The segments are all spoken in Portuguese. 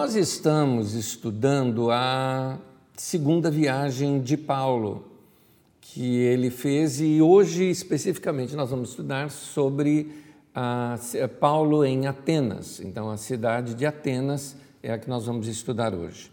Nós estamos estudando a segunda viagem de Paulo, que ele fez, e hoje especificamente nós vamos estudar sobre a, Paulo em Atenas. Então, a cidade de Atenas é a que nós vamos estudar hoje.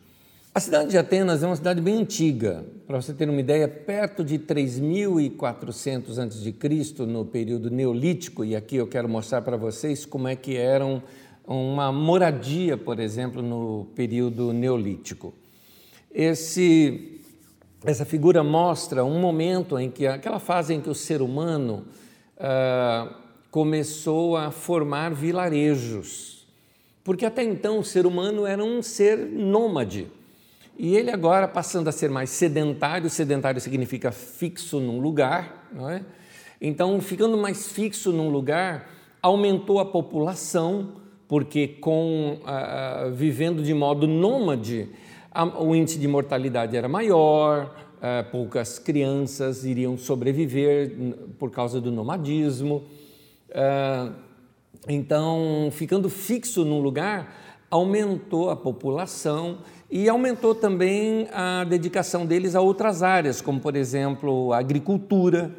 A cidade de Atenas é uma cidade bem antiga, para você ter uma ideia, perto de 3.400 a.C., no período neolítico, e aqui eu quero mostrar para vocês como é que eram uma moradia, por exemplo, no período neolítico. Esse, essa figura mostra um momento em que, aquela fase em que o ser humano ah, começou a formar vilarejos, porque até então o ser humano era um ser nômade. E ele agora passando a ser mais sedentário, sedentário significa fixo num lugar, não é? Então, ficando mais fixo num lugar, aumentou a população, porque com uh, vivendo de modo nômade, a, o índice de mortalidade era maior, uh, poucas crianças iriam sobreviver por causa do nomadismo. Uh, então, ficando fixo num lugar, aumentou a população e aumentou também a dedicação deles a outras áreas, como, por exemplo, a agricultura,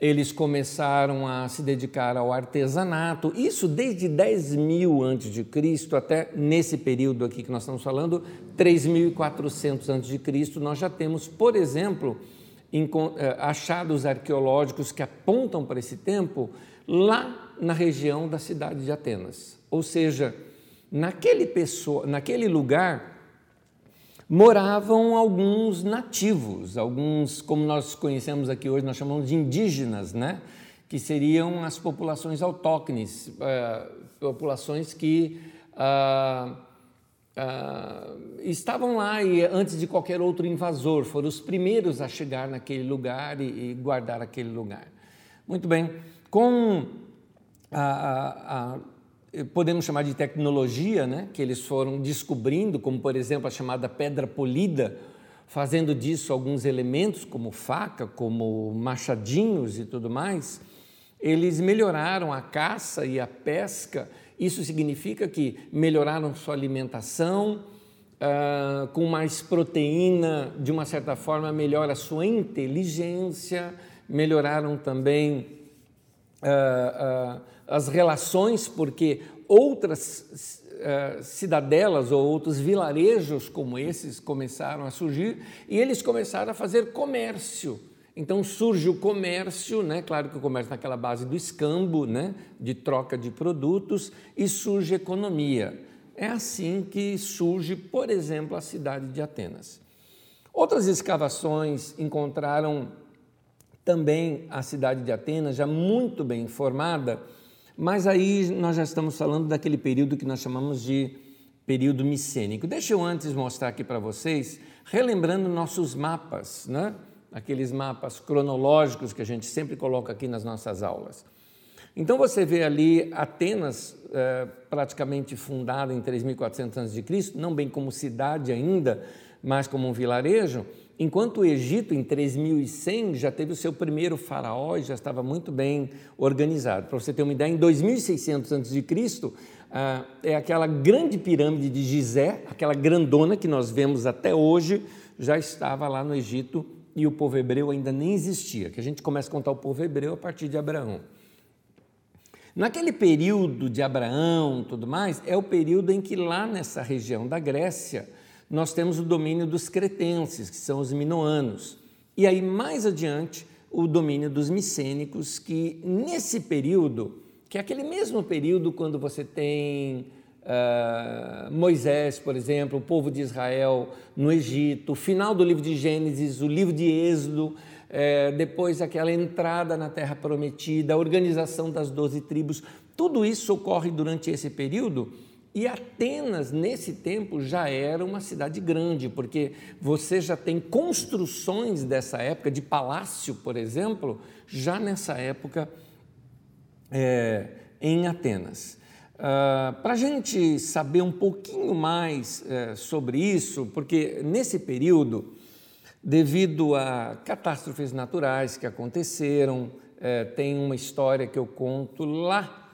eles começaram a se dedicar ao artesanato, isso desde 10 mil antes de Cristo até nesse período aqui que nós estamos falando, 3.400 antes de Cristo, nós já temos, por exemplo, eh, achados arqueológicos que apontam para esse tempo lá na região da cidade de Atenas. Ou seja, naquele, pessoa, naquele lugar moravam alguns nativos, alguns, como nós conhecemos aqui hoje, nós chamamos de indígenas, né? que seriam as populações autóctones, uh, populações que uh, uh, estavam lá e antes de qualquer outro invasor, foram os primeiros a chegar naquele lugar e, e guardar aquele lugar. Muito bem, com a, a podemos chamar de tecnologia, né, que eles foram descobrindo, como por exemplo a chamada pedra polida, fazendo disso alguns elementos como faca, como machadinhos e tudo mais, eles melhoraram a caça e a pesca. Isso significa que melhoraram sua alimentação, uh, com mais proteína, de uma certa forma melhora a sua inteligência, melhoraram também uh, uh, as relações, porque outras uh, cidadelas ou outros vilarejos como esses começaram a surgir e eles começaram a fazer comércio. Então surge o comércio, né? claro que o comércio naquela base do escambo, né? de troca de produtos, e surge economia. É assim que surge, por exemplo, a cidade de Atenas. Outras escavações encontraram também a cidade de Atenas já muito bem formada mas aí nós já estamos falando daquele período que nós chamamos de período micênico. Deixa eu antes mostrar aqui para vocês, relembrando nossos mapas, né? aqueles mapas cronológicos que a gente sempre coloca aqui nas nossas aulas. Então você vê ali Atenas é, praticamente fundada em 3.400 a.C., não bem como cidade ainda, mas como um vilarejo, Enquanto o Egito, em 3100, já teve o seu primeiro faraó e já estava muito bem organizado. Para você ter uma ideia, em 2600 a.C., ah, é aquela grande pirâmide de Gizé, aquela grandona que nós vemos até hoje, já estava lá no Egito e o povo hebreu ainda nem existia, que a gente começa a contar o povo hebreu a partir de Abraão. Naquele período de Abraão tudo mais, é o período em que lá nessa região da Grécia, nós temos o domínio dos cretenses, que são os minoanos. E aí, mais adiante, o domínio dos micênicos, que nesse período, que é aquele mesmo período quando você tem uh, Moisés, por exemplo, o povo de Israel no Egito, o final do livro de Gênesis, o livro de Êxodo, uh, depois aquela entrada na Terra Prometida, a organização das doze tribos, tudo isso ocorre durante esse período e Atenas, nesse tempo, já era uma cidade grande, porque você já tem construções dessa época, de palácio, por exemplo, já nessa época é, em Atenas. Uh, Para a gente saber um pouquinho mais é, sobre isso, porque nesse período, devido a catástrofes naturais que aconteceram, é, tem uma história que eu conto lá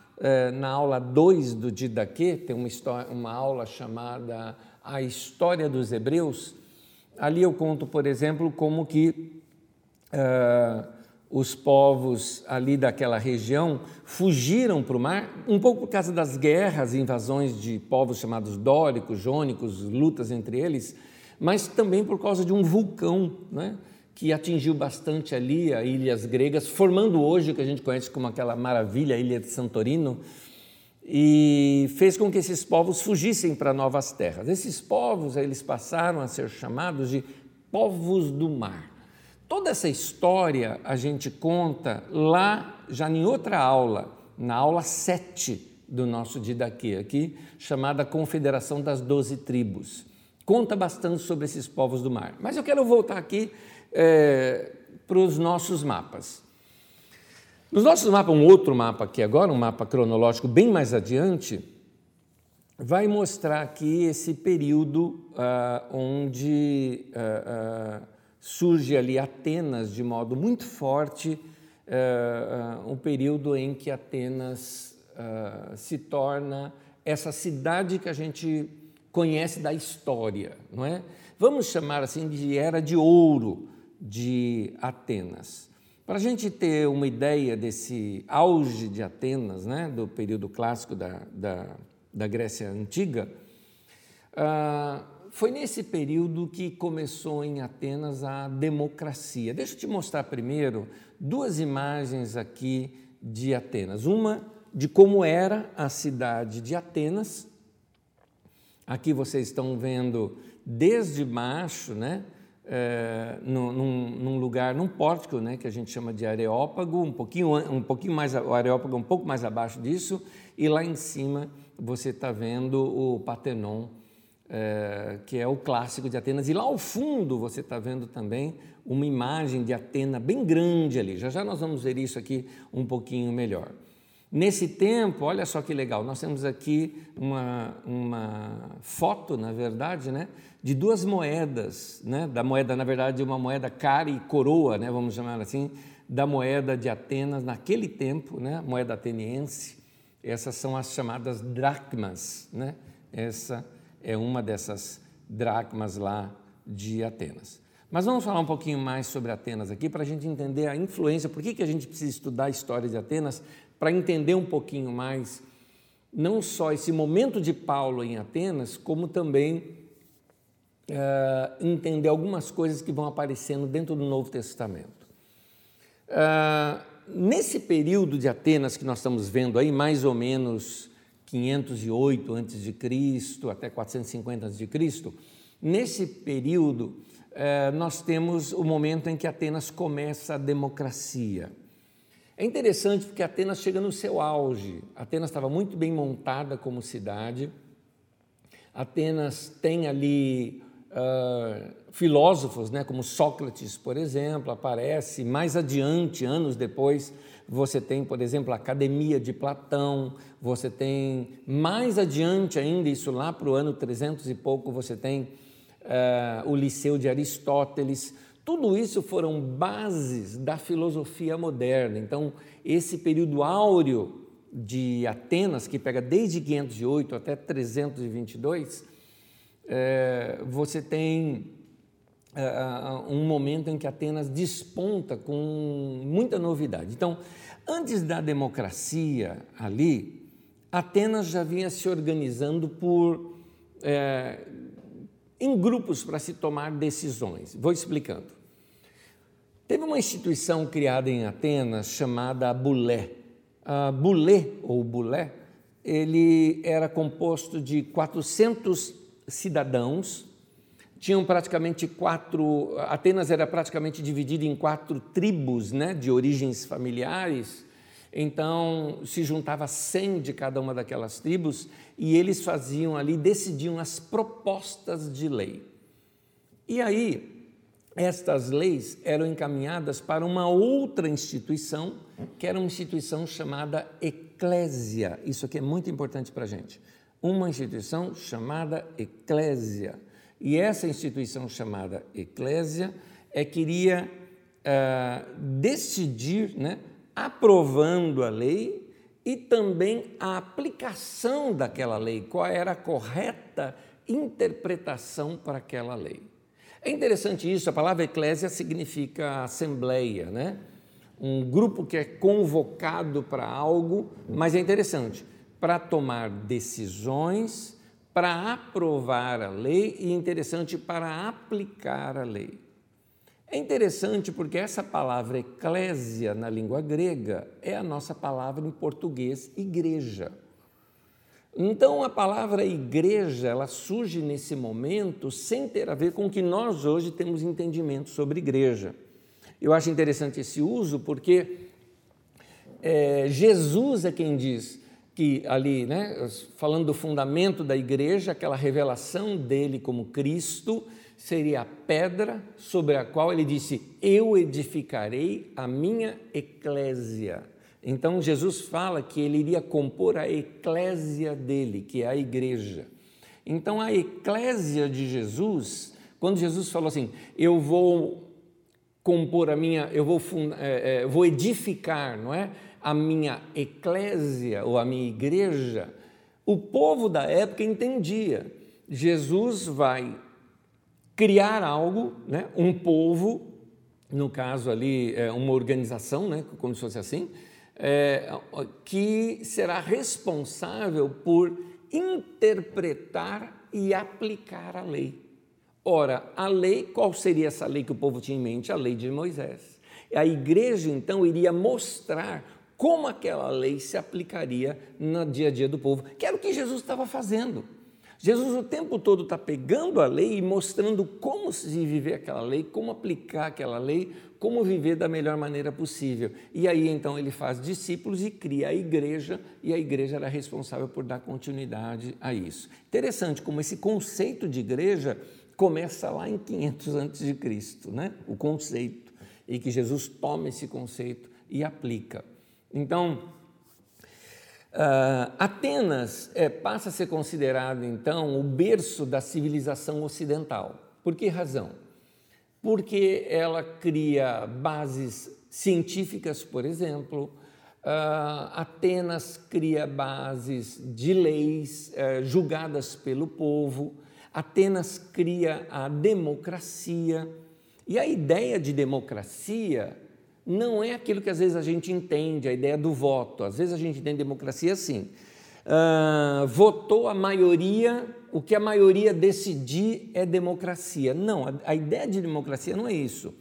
na aula 2 do Didaquê, tem uma, história, uma aula chamada A História dos Hebreus. Ali eu conto, por exemplo, como que uh, os povos ali daquela região fugiram para o mar, um pouco por causa das guerras e invasões de povos chamados dóricos, jônicos, lutas entre eles, mas também por causa de um vulcão, né? Que atingiu bastante ali as ilhas gregas, formando hoje o que a gente conhece como aquela maravilha, ilha de Santorino, e fez com que esses povos fugissem para novas terras. Esses povos, eles passaram a ser chamados de povos do mar. Toda essa história a gente conta lá, já em outra aula, na aula 7 do nosso Didaquê aqui, chamada Confederação das Doze Tribos. Conta bastante sobre esses povos do mar. Mas eu quero voltar aqui é, para os nossos mapas. Nos nossos mapas, um outro mapa aqui agora, um mapa cronológico bem mais adiante, vai mostrar aqui esse período ah, onde ah, ah, surge ali Atenas de modo muito forte, um período em que Atenas se torna essa cidade que a gente conhece da história, não é? Vamos chamar assim de era de ouro de Atenas. Para a gente ter uma ideia desse auge de Atenas, né, do período clássico da, da, da Grécia Antiga, uh, foi nesse período que começou em Atenas a democracia. Deixa eu te mostrar primeiro duas imagens aqui de Atenas. Uma de como era a cidade de Atenas. Aqui vocês estão vendo desde baixo, né? É, num, num, lugar, num pórtico, né, que a gente chama de Areópago, um pouquinho, um pouquinho mais, o Areópago é um pouco mais abaixo disso, e lá em cima você está vendo o Patenon, é, que é o clássico de Atenas, e lá ao fundo você está vendo também uma imagem de Atena bem grande ali. Já já nós vamos ver isso aqui um pouquinho melhor. Nesse tempo, olha só que legal, nós temos aqui uma, uma foto, na verdade, né, de duas moedas, né, da moeda, na verdade, uma moeda cara e coroa, né, vamos chamar assim, da moeda de Atenas naquele tempo, né, moeda ateniense. Essas são as chamadas dracmas, né? Essa é uma dessas dracmas lá de Atenas. Mas vamos falar um pouquinho mais sobre Atenas aqui para a gente entender a influência, por que, que a gente precisa estudar a história de Atenas para entender um pouquinho mais, não só esse momento de Paulo em Atenas, como também uh, entender algumas coisas que vão aparecendo dentro do Novo Testamento. Uh, nesse período de Atenas que nós estamos vendo aí, mais ou menos 508 a.C. até 450 a.C., nesse período uh, nós temos o momento em que Atenas começa a democracia. É interessante porque Atenas chega no seu auge. Atenas estava muito bem montada como cidade. Atenas tem ali uh, filósofos, né, como Sócrates, por exemplo, aparece. Mais adiante, anos depois, você tem, por exemplo, a Academia de Platão. Você tem mais adiante ainda, isso lá para o ano 300 e pouco, você tem uh, o Liceu de Aristóteles. Tudo isso foram bases da filosofia moderna. Então, esse período áureo de Atenas, que pega desde 508 até 322, é, você tem é, um momento em que Atenas desponta com muita novidade. Então, antes da democracia ali, Atenas já vinha se organizando por é, em grupos para se tomar decisões. Vou explicando. Teve uma instituição criada em Atenas chamada Bulé. A Bulé, ou Bulé, ele era composto de 400 cidadãos, tinham praticamente quatro. Atenas era praticamente dividida em quatro tribos né, de origens familiares, então se juntava 100 de cada uma daquelas tribos e eles faziam ali, decidiam as propostas de lei. E aí, estas leis eram encaminhadas para uma outra instituição, que era uma instituição chamada Eclésia. Isso aqui é muito importante para a gente. Uma instituição chamada Eclésia. E essa instituição chamada Eclésia é que uh, decidir, né, aprovando a lei e também a aplicação daquela lei, qual era a correta interpretação para aquela lei. É interessante isso, a palavra eclésia significa assembleia, né? Um grupo que é convocado para algo, mas é interessante, para tomar decisões, para aprovar a lei e interessante para aplicar a lei. É interessante porque essa palavra eclésia na língua grega é a nossa palavra em português igreja. Então a palavra igreja, ela surge nesse momento sem ter a ver com o que nós hoje temos entendimento sobre igreja. Eu acho interessante esse uso porque é, Jesus é quem diz que ali, né, falando do fundamento da igreja, aquela revelação dele como Cristo, seria a pedra sobre a qual ele disse: Eu edificarei a minha eclésia. Então Jesus fala que ele iria compor a eclésia dele, que é a igreja. Então a eclésia de Jesus, quando Jesus falou assim: Eu vou compor a minha, eu vou, é, é, vou edificar, não é? A minha eclésia ou a minha igreja, o povo da época entendia. Jesus vai criar algo, né, um povo, no caso ali, é, uma organização, né, como se fosse assim, é, que será responsável por interpretar e aplicar a lei. Ora, a lei, qual seria essa lei que o povo tinha em mente? A lei de Moisés. A igreja, então, iria mostrar como aquela lei se aplicaria no dia a dia do povo, que era o que Jesus estava fazendo. Jesus o tempo todo está pegando a lei e mostrando como se viver aquela lei, como aplicar aquela lei, como viver da melhor maneira possível. E aí então ele faz discípulos e cria a igreja, e a igreja era responsável por dar continuidade a isso. Interessante como esse conceito de igreja começa lá em 500 antes de Cristo, né? O conceito e que Jesus toma esse conceito e aplica. Então, Uh, Atenas é, passa a ser considerado, então, o berço da civilização ocidental. Por que razão? Porque ela cria bases científicas, por exemplo, uh, Atenas cria bases de leis uh, julgadas pelo povo, Atenas cria a democracia. E a ideia de democracia não é aquilo que às vezes a gente entende, a ideia do voto. Às vezes a gente entende democracia assim. Uh, votou a maioria, o que a maioria decidir é democracia. Não, a, a ideia de democracia não é isso.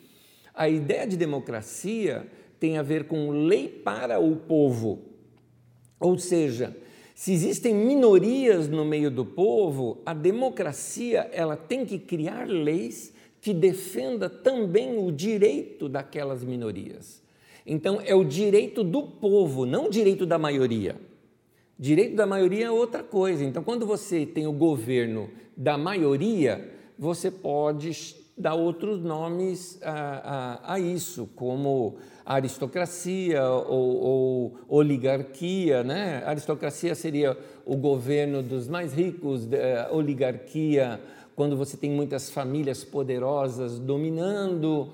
A ideia de democracia tem a ver com lei para o povo. Ou seja, se existem minorias no meio do povo, a democracia ela tem que criar leis que defenda também o direito daquelas minorias. Então, é o direito do povo, não o direito da maioria. Direito da maioria é outra coisa. Então, quando você tem o governo da maioria, você pode dar outros nomes a, a, a isso, como aristocracia ou, ou, oligarquia. Né? Aristocracia seria o governo dos mais ricos, a oligarquia quando você tem muitas famílias poderosas dominando,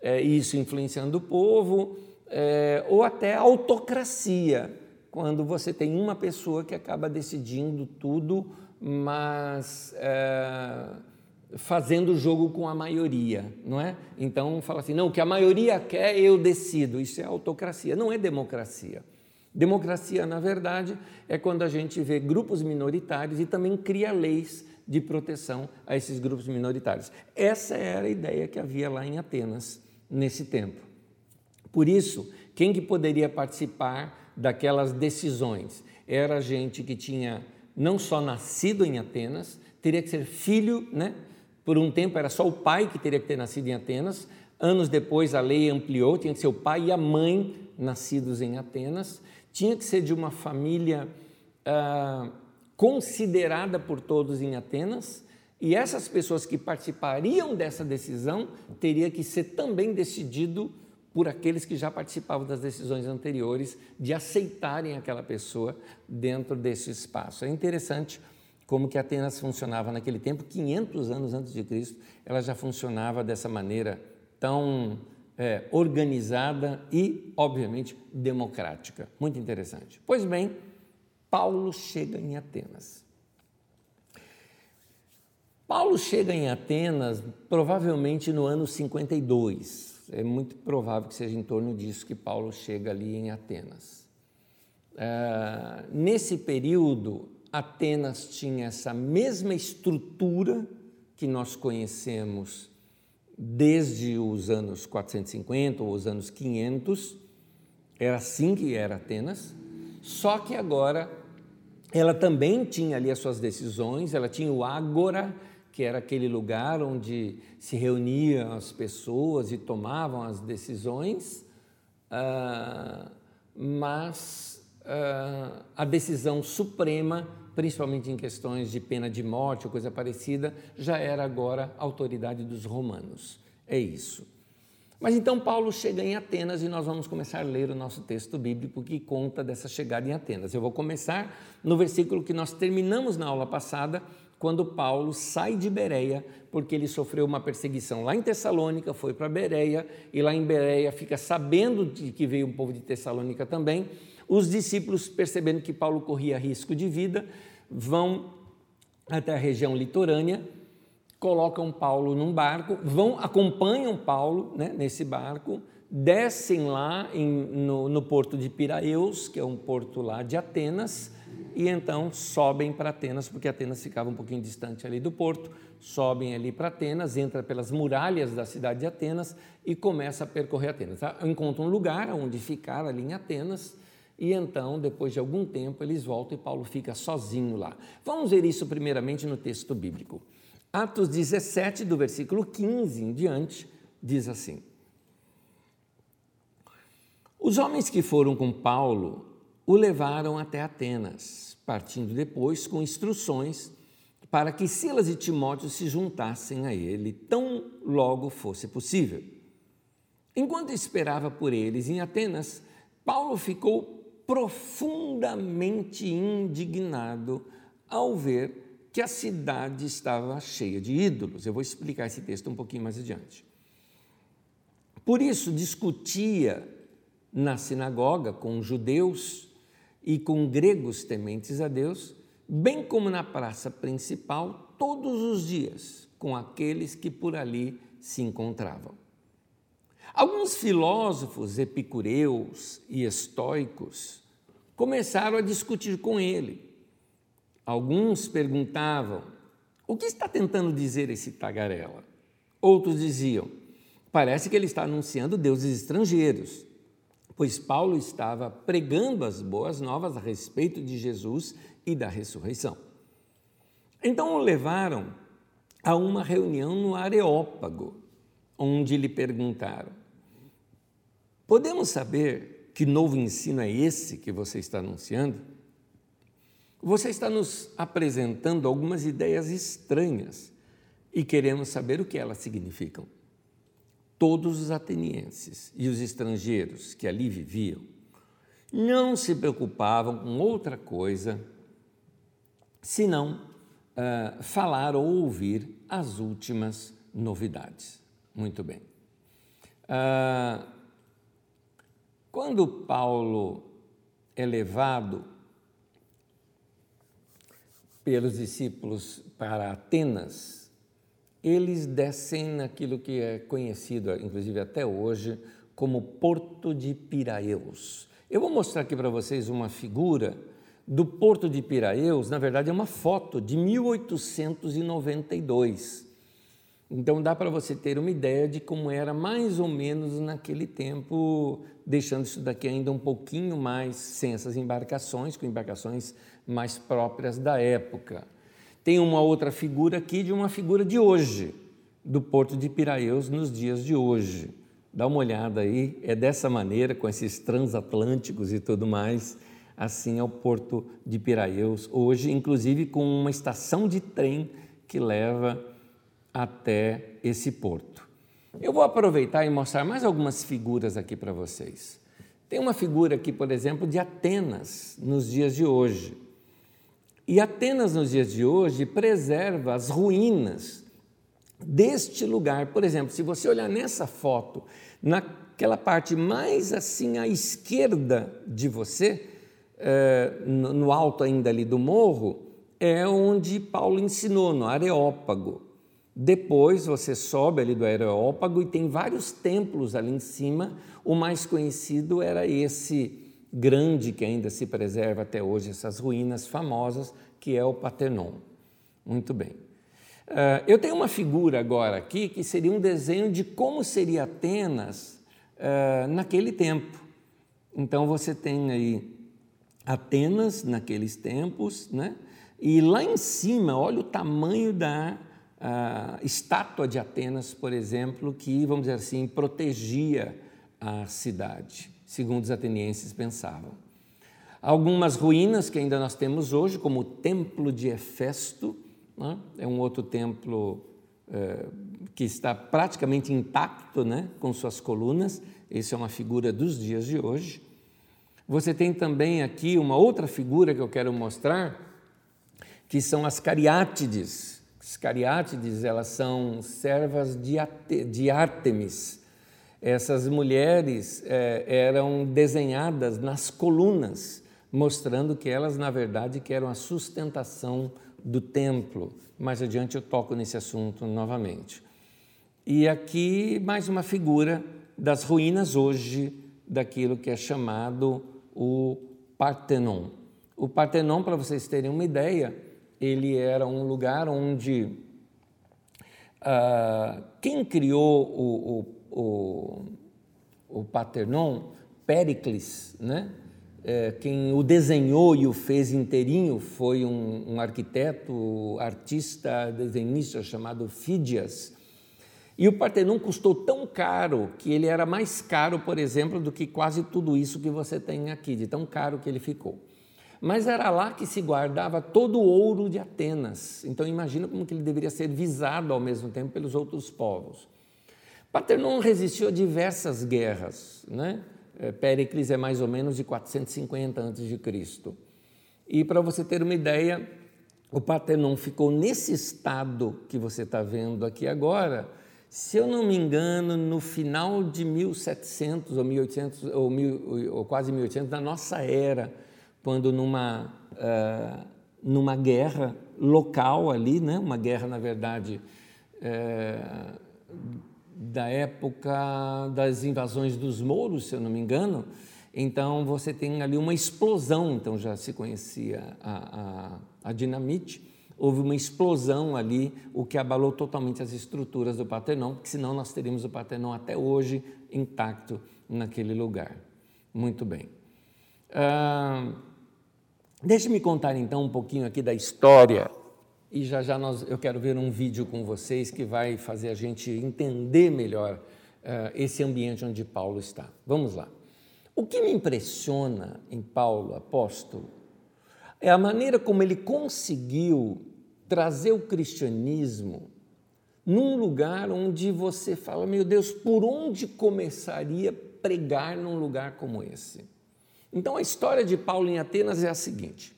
é, isso influenciando o povo, é, ou até autocracia, quando você tem uma pessoa que acaba decidindo tudo, mas é, fazendo o jogo com a maioria, não é? Então fala assim, não, o que a maioria quer eu decido, isso é autocracia, não é democracia. Democracia, na verdade, é quando a gente vê grupos minoritários e também cria leis de proteção a esses grupos minoritários. Essa era a ideia que havia lá em Atenas nesse tempo. Por isso, quem que poderia participar daquelas decisões? Era gente que tinha não só nascido em Atenas, teria que ser filho, né? Por um tempo era só o pai que teria que ter nascido em Atenas. Anos depois a lei ampliou, tinha que ser o pai e a mãe nascidos em Atenas. Tinha que ser de uma família ah, considerada por todos em Atenas, e essas pessoas que participariam dessa decisão teria que ser também decidido por aqueles que já participavam das decisões anteriores de aceitarem aquela pessoa dentro desse espaço. É interessante como que Atenas funcionava naquele tempo, 500 anos antes de Cristo, ela já funcionava dessa maneira tão é, organizada e, obviamente, democrática. Muito interessante. Pois bem, Paulo chega em Atenas. Paulo chega em Atenas provavelmente no ano 52. É muito provável que seja em torno disso que Paulo chega ali em Atenas. É, nesse período, Atenas tinha essa mesma estrutura que nós conhecemos desde os anos 450 ou os anos 500. Era assim que era Atenas, só que agora ela também tinha ali as suas decisões, ela tinha o Ágora, que era aquele lugar onde se reuniam as pessoas e tomavam as decisões, uh, mas uh, a decisão suprema, principalmente em questões de pena de morte ou coisa parecida, já era agora a autoridade dos romanos. É isso. Mas então Paulo chega em Atenas e nós vamos começar a ler o nosso texto bíblico que conta dessa chegada em Atenas. Eu vou começar no versículo que nós terminamos na aula passada, quando Paulo sai de Bereia, porque ele sofreu uma perseguição lá em Tessalônica, foi para Bereia, e lá em Bereia fica sabendo de que veio um povo de Tessalônica também. Os discípulos, percebendo que Paulo corria risco de vida, vão até a região litorânea, colocam Paulo num barco, vão acompanham Paulo né, nesse barco, descem lá em, no, no porto de Piraeus, que é um porto lá de Atenas, e então sobem para Atenas, porque Atenas ficava um pouquinho distante ali do porto, sobem ali para Atenas, entra pelas muralhas da cidade de Atenas e começa a percorrer Atenas. Tá? Encontra um lugar onde ficar ali em Atenas e então, depois de algum tempo, eles voltam e Paulo fica sozinho lá. Vamos ver isso primeiramente no texto bíblico. Atos 17, do versículo 15 em diante, diz assim: Os homens que foram com Paulo o levaram até Atenas, partindo depois com instruções para que Silas e Timóteo se juntassem a ele tão logo fosse possível. Enquanto esperava por eles em Atenas, Paulo ficou profundamente indignado ao ver que a cidade estava cheia de ídolos. Eu vou explicar esse texto um pouquinho mais adiante. Por isso, discutia na sinagoga com judeus e com gregos tementes a Deus, bem como na praça principal, todos os dias, com aqueles que por ali se encontravam. Alguns filósofos epicureus e estoicos começaram a discutir com ele. Alguns perguntavam: o que está tentando dizer esse tagarela? Outros diziam: parece que ele está anunciando deuses estrangeiros pois Paulo estava pregando as boas novas a respeito de Jesus e da ressurreição. Então o levaram a uma reunião no Areópago, onde lhe perguntaram: Podemos saber que novo ensino é esse que você está anunciando? Você está nos apresentando algumas ideias estranhas e queremos saber o que elas significam todos os atenienses e os estrangeiros que ali viviam não se preocupavam com outra coisa senão uh, falar ou ouvir as últimas novidades. Muito bem. Uh, quando Paulo é levado pelos discípulos para Atenas, eles descem naquilo que é conhecido, inclusive até hoje, como Porto de Piraeus. Eu vou mostrar aqui para vocês uma figura do Porto de Piraeus, na verdade é uma foto de 1892. Então dá para você ter uma ideia de como era mais ou menos naquele tempo, deixando isso daqui ainda um pouquinho mais sem essas embarcações, com embarcações mais próprias da época. Tem uma outra figura aqui de uma figura de hoje, do Porto de Piraeus nos dias de hoje. Dá uma olhada aí, é dessa maneira, com esses transatlânticos e tudo mais, assim é o Porto de Piraeus, hoje, inclusive com uma estação de trem que leva até esse porto. Eu vou aproveitar e mostrar mais algumas figuras aqui para vocês. Tem uma figura aqui, por exemplo, de Atenas, nos dias de hoje. E Atenas, nos dias de hoje, preserva as ruínas deste lugar. Por exemplo, se você olhar nessa foto, Naquela parte mais assim à esquerda de você, é, no alto ainda ali do morro, é onde Paulo ensinou, no Areópago. Depois você sobe ali do Areópago e tem vários templos ali em cima. O mais conhecido era esse grande que ainda se preserva até hoje, essas ruínas famosas, que é o Paternon. Muito bem. Uh, eu tenho uma figura agora aqui que seria um desenho de como seria Atenas uh, naquele tempo. Então você tem aí Atenas naqueles tempos, né? E lá em cima, olha o tamanho da uh, estátua de Atenas, por exemplo, que, vamos dizer assim, protegia a cidade, segundo os atenienses pensavam. Algumas ruínas que ainda nós temos hoje, como o Templo de Hefesto, né? é um outro templo é, que está praticamente intacto, né? com suas colunas. Essa é uma figura dos dias de hoje. Você tem também aqui uma outra figura que eu quero mostrar, que são as cariátides. As cariátides, elas são servas de, de Ártemis. Essas mulheres é, eram desenhadas nas colunas mostrando que elas, na verdade, que eram a sustentação do templo. Mais adiante eu toco nesse assunto novamente. E aqui mais uma figura das ruínas hoje daquilo que é chamado o Partenon. O Partenon, para vocês terem uma ideia, ele era um lugar onde uh, quem criou o, o, o, o Partenon, Péricles, né? é, quem o desenhou e o fez inteirinho foi um, um arquiteto, artista, desenhista chamado Fídias. E o Partenon custou tão caro que ele era mais caro, por exemplo, do que quase tudo isso que você tem aqui, de tão caro que ele ficou. Mas era lá que se guardava todo o ouro de Atenas. Então imagina como que ele deveria ser visado ao mesmo tempo pelos outros povos. Partenon resistiu a diversas guerras, né? É, Péricles é mais ou menos de 450 a.C. E para você ter uma ideia, o Partenon ficou nesse estado que você está vendo aqui agora, se eu não me engano, no final de 1700 ou 1800 ou, mil, ou quase 1800 da nossa era, quando numa uh, numa guerra local ali, né, uma guerra na verdade uh, da época das invasões dos mouros, se eu não me engano. Então você tem ali uma explosão, então já se conhecia a, a, a dinamite, houve uma explosão ali, o que abalou totalmente as estruturas do Partenon, porque senão nós teríamos o Partenon até hoje intacto naquele lugar. Muito bem. Ah, Deixe-me contar então um pouquinho aqui da história e já já nós, eu quero ver um vídeo com vocês que vai fazer a gente entender melhor uh, esse ambiente onde Paulo está. Vamos lá. O que me impressiona em Paulo, apóstolo, é a maneira como ele conseguiu trazer o cristianismo num lugar onde você fala, meu Deus, por onde começaria pregar num lugar como esse? Então a história de Paulo em Atenas é a seguinte: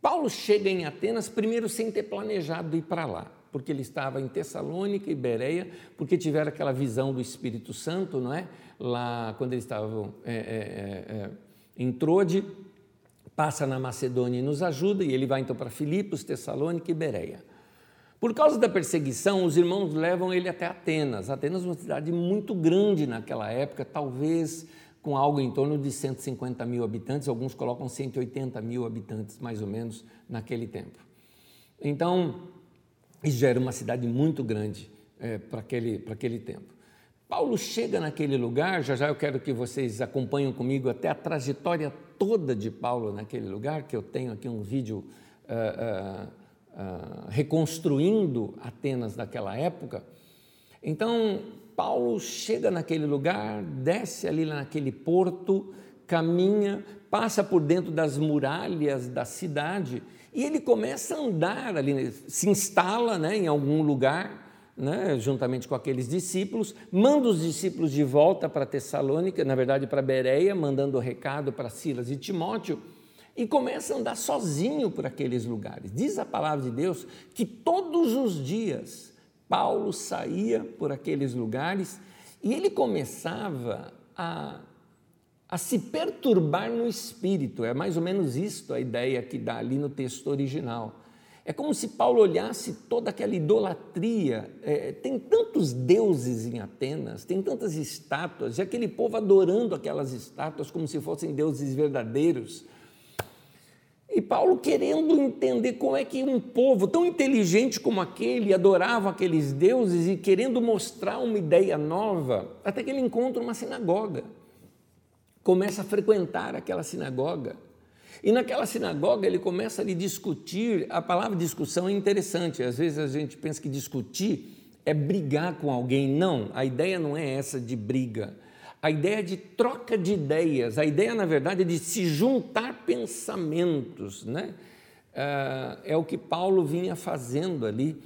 Paulo chega em Atenas primeiro sem ter planejado ir para lá, porque ele estava em Tessalônica e Bereia, porque tiveram aquela visão do Espírito Santo, não é? Lá quando eles estavam é, é, é, é, em Trode, passa na Macedônia e nos ajuda, e ele vai então para Filipos, Tessalônica e Bereia. Por causa da perseguição, os irmãos levam ele até Atenas. Atenas é uma cidade muito grande naquela época, talvez com algo em torno de 150 mil habitantes, alguns colocam 180 mil habitantes, mais ou menos, naquele tempo. Então, isso já era uma cidade muito grande é, para aquele, aquele tempo. Paulo chega naquele lugar, já já eu quero que vocês acompanhem comigo até a trajetória toda de Paulo naquele lugar, que eu tenho aqui um vídeo uh, uh, uh, reconstruindo Atenas daquela época. Então, Paulo chega naquele lugar, desce ali naquele porto, caminha, passa por dentro das muralhas da cidade e ele começa a andar ali, se instala né, em algum lugar, né, juntamente com aqueles discípulos, manda os discípulos de volta para Tessalônica, na verdade para Bereia, mandando o recado para Silas e Timóteo, e começa a andar sozinho por aqueles lugares. Diz a palavra de Deus que todos os dias Paulo saía por aqueles lugares E ele começava a, a se perturbar no espírito, é mais ou menos isto a ideia que dá ali no texto original. É como se Paulo olhasse toda aquela idolatria. É, tem tantos deuses em Atenas, tem tantas estátuas, e aquele povo adorando aquelas estátuas como se fossem deuses verdadeiros. E Paulo querendo entender como é que um povo tão inteligente como aquele adorava aqueles deuses e querendo mostrar uma ideia nova, até que ele encontra uma sinagoga. Começa a frequentar aquela sinagoga e naquela sinagoga ele começa a discutir, a palavra discussão é interessante, às vezes a gente pensa que discutir é brigar com alguém. Não, a ideia não é essa de briga. A ideia de troca de ideias, a ideia, na verdade, é de se juntar pensamentos. Né? Ah, é o que Paulo vinha fazendo ali,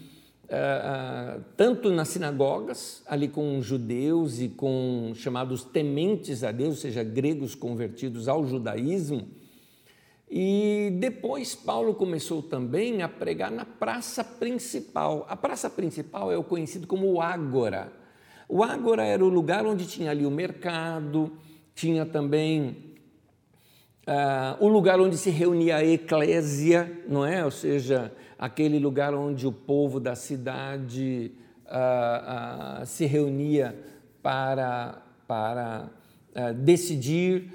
ah, ah, tanto nas sinagogas, ali com judeus e com chamados tementes a Deus, ou seja, gregos convertidos ao judaísmo, e depois Paulo começou também a pregar na praça principal. A praça principal é o conhecido como Ágora. O Ágora era o lugar onde tinha ali o mercado, tinha também uh, o lugar onde se reunia a eclésia, não é? Ou seja, aquele lugar onde o povo da cidade uh, uh, se reunia para, para decidir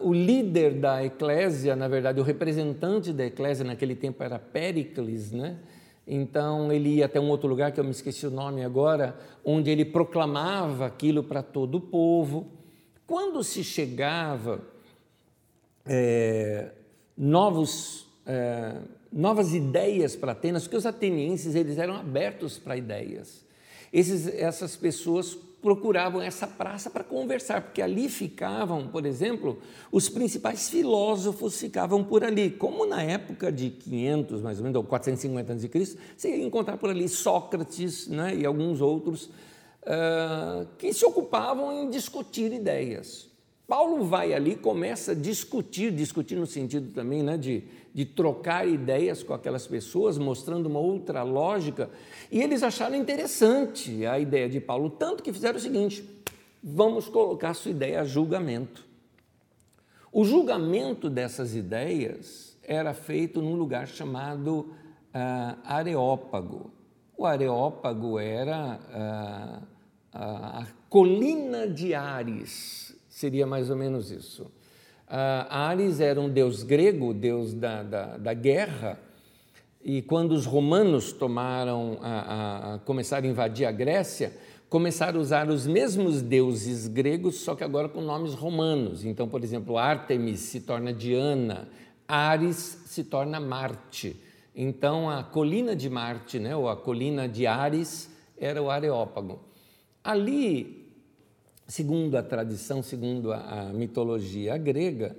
o líder da eclésia, na verdade, o representante da eclésia naquele tempo era Péricles, né? Então ele ia até um outro lugar que eu me esqueci o nome agora, onde ele proclamava aquilo para todo o povo. Quando se chegava é, novos, é, novas ideias para Atenas, porque os atenienses eles eram abertos para ideias. Esses, essas pessoas procuravam essa praça para conversar, porque ali ficavam, por exemplo, os principais filósofos ficavam por ali, como na época de 500, mais ou menos, ou 450 anos de Cristo, você ia encontrar por ali Sócrates né, e alguns outros uh, que se ocupavam em discutir ideias. Paulo vai ali e começa a discutir, discutir no sentido também né, de, de trocar ideias com aquelas pessoas, mostrando uma outra lógica, e eles acharam interessante a ideia de Paulo, tanto que fizeram o seguinte: vamos colocar sua ideia a julgamento. O julgamento dessas ideias era feito num lugar chamado uh, Areópago. O Areópago era uh, a colina de Ares seria mais ou menos isso. Uh, Ares era um deus grego, deus da, da, da guerra, e quando os romanos tomaram a, a, a, começaram a invadir a Grécia, começaram a usar os mesmos deuses gregos, só que agora com nomes romanos. Então, por exemplo, Ártemis se torna Diana, Ares se torna Marte. Então, a colina de Marte, né, ou a colina de Ares, era o Areópago. Ali, segundo a tradição, segundo a, a mitologia grega,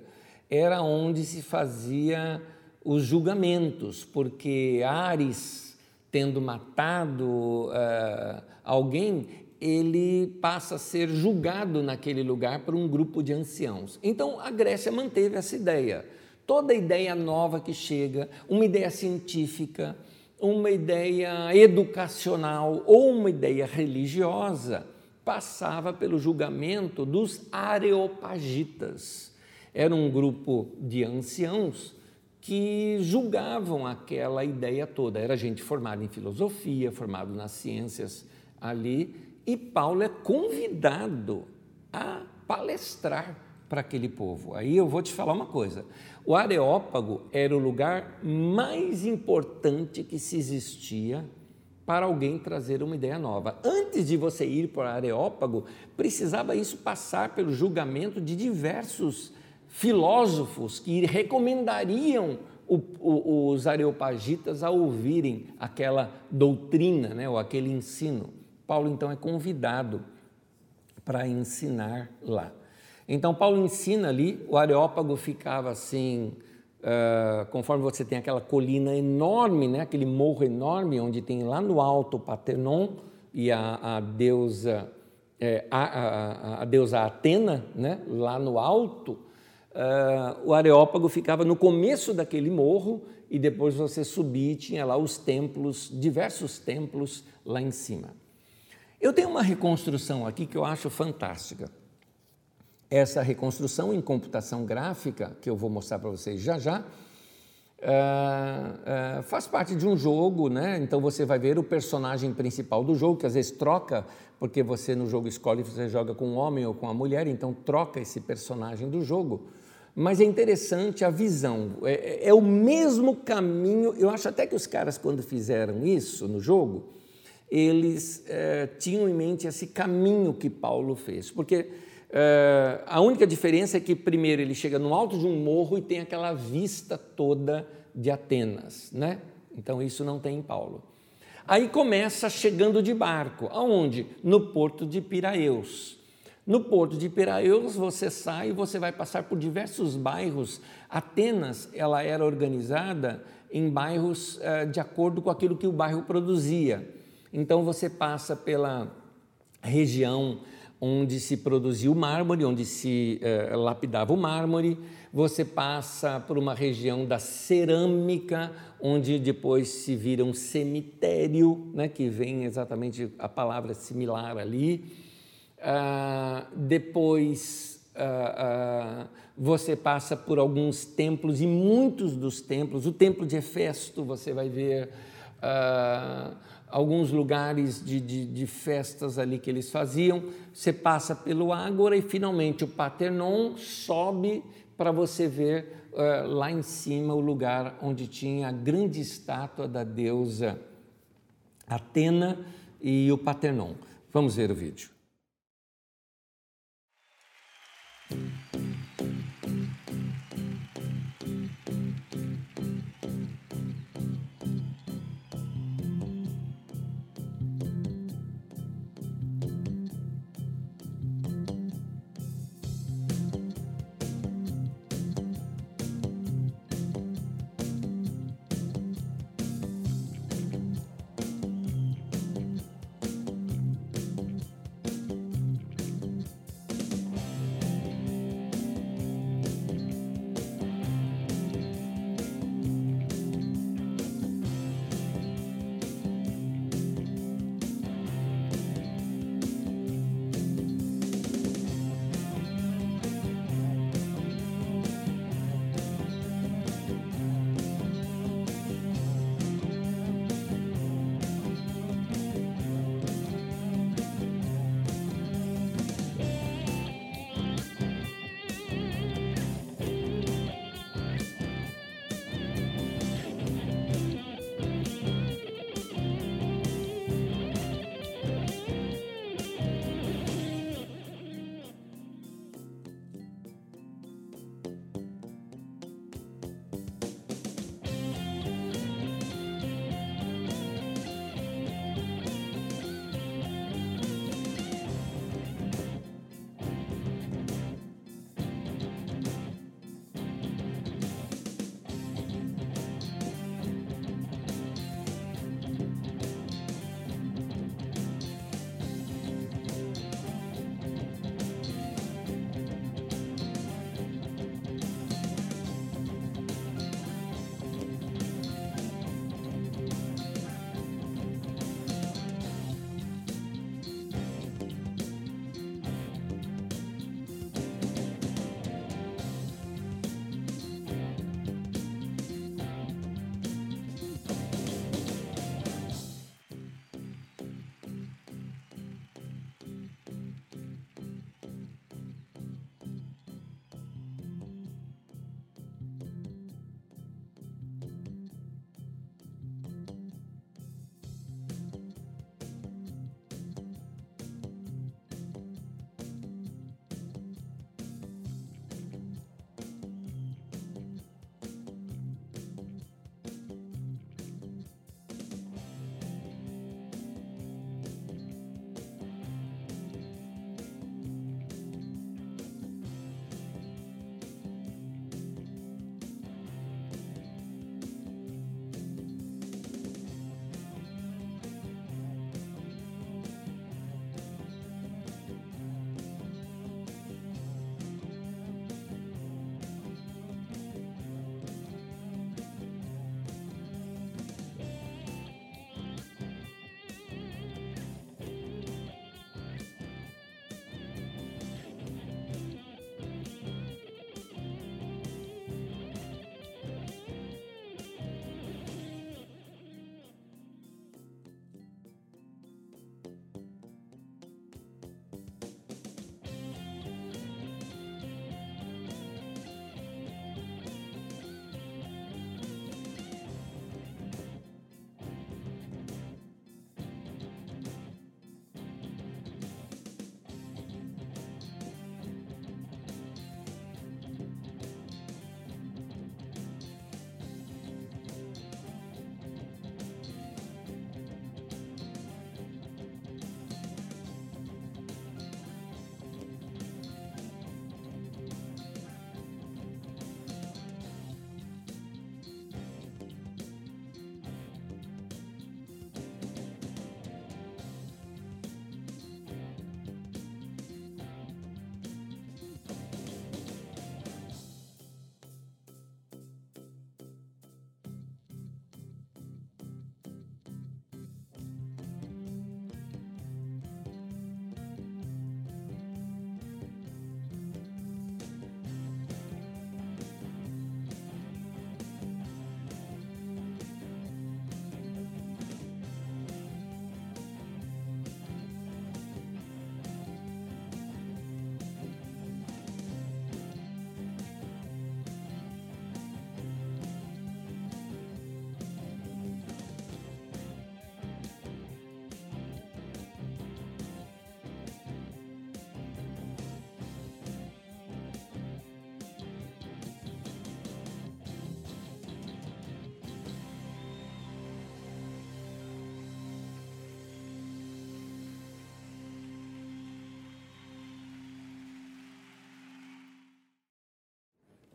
era onde se fazia os julgamentos, porque Ares, tendo matado uh, alguém, ele passa a ser julgado naquele lugar por um grupo de anciãos. Então a Grécia manteve essa ideia. Toda ideia nova que chega, uma ideia científica, uma ideia educacional ou uma ideia religiosa, passava pelo julgamento dos areopagitas. Era um grupo de anciãos que julgavam aquela ideia toda. Era gente formada em filosofia, formada nas ciências ali, e Paulo é convidado a palestrar para aquele povo. Aí eu vou te falar uma coisa: o Areópago era o lugar mais importante que se existia para alguém trazer uma ideia nova. Antes de você ir para o Areópago, precisava isso passar pelo julgamento de diversos filósofos que recomendariam o, o, os areopagitas a ouvirem aquela doutrina, né, ou aquele ensino. Paulo então é convidado para ensinar lá. Então Paulo ensina ali, o Areópago ficava assim Uh, conforme você tem aquela colina enorme, né, aquele morro enorme, onde tem lá no alto o Paternon e a, a deusa é, a, a, a, deusa Atena, né, lá no alto, uh, o Areópago ficava no começo daquele morro e depois você subia e tinha lá os templos, diversos templos lá em cima. Eu tenho uma reconstrução aqui que eu acho fantástica. Essa reconstrução em computação gráfica, que eu vou mostrar para vocês já já, Uh, uh, faz parte de um jogo, né? Então você vai ver o personagem principal do jogo, que às vezes troca, porque você no jogo escolhe você joga com um homem ou com a mulher, então troca esse personagem do jogo. Mas é interessante a visão, é, é, é o mesmo caminho. Eu acho até que os caras, quando fizeram isso no jogo, eles uh, tinham em mente esse caminho que Paulo fez, porque Uh, a única diferença é que, primeiro, ele chega no alto de um morro e tem aquela vista toda de Atenas, né? Então, isso não tem em Paulo. Aí começa chegando de barco. Aonde? No porto de Piraeus. No porto de Piraeus, você sai e você vai passar por diversos bairros. Atenas, ela era organizada em bairros uh, de acordo com aquilo que o bairro produzia. Então, você passa pela região onde se produzia o mármore, onde se eh, lapidava o mármore. Você passa por uma região da cerâmica, onde depois se vira um cemitério, né, que vem exatamente a palavra similar ali. Ah, depois ah, ah, você passa por alguns templos e muitos dos templos, o templo de Hefesto, você vai ver ah, alguns lugares de, de, de, festas ali que eles faziam. Você passa pelo Ágora e finalmente o Paternon sobe para você ver uh, lá em cima o lugar onde tinha a grande estátua da deusa Atena e o Paternon. Vamos ver o vídeo.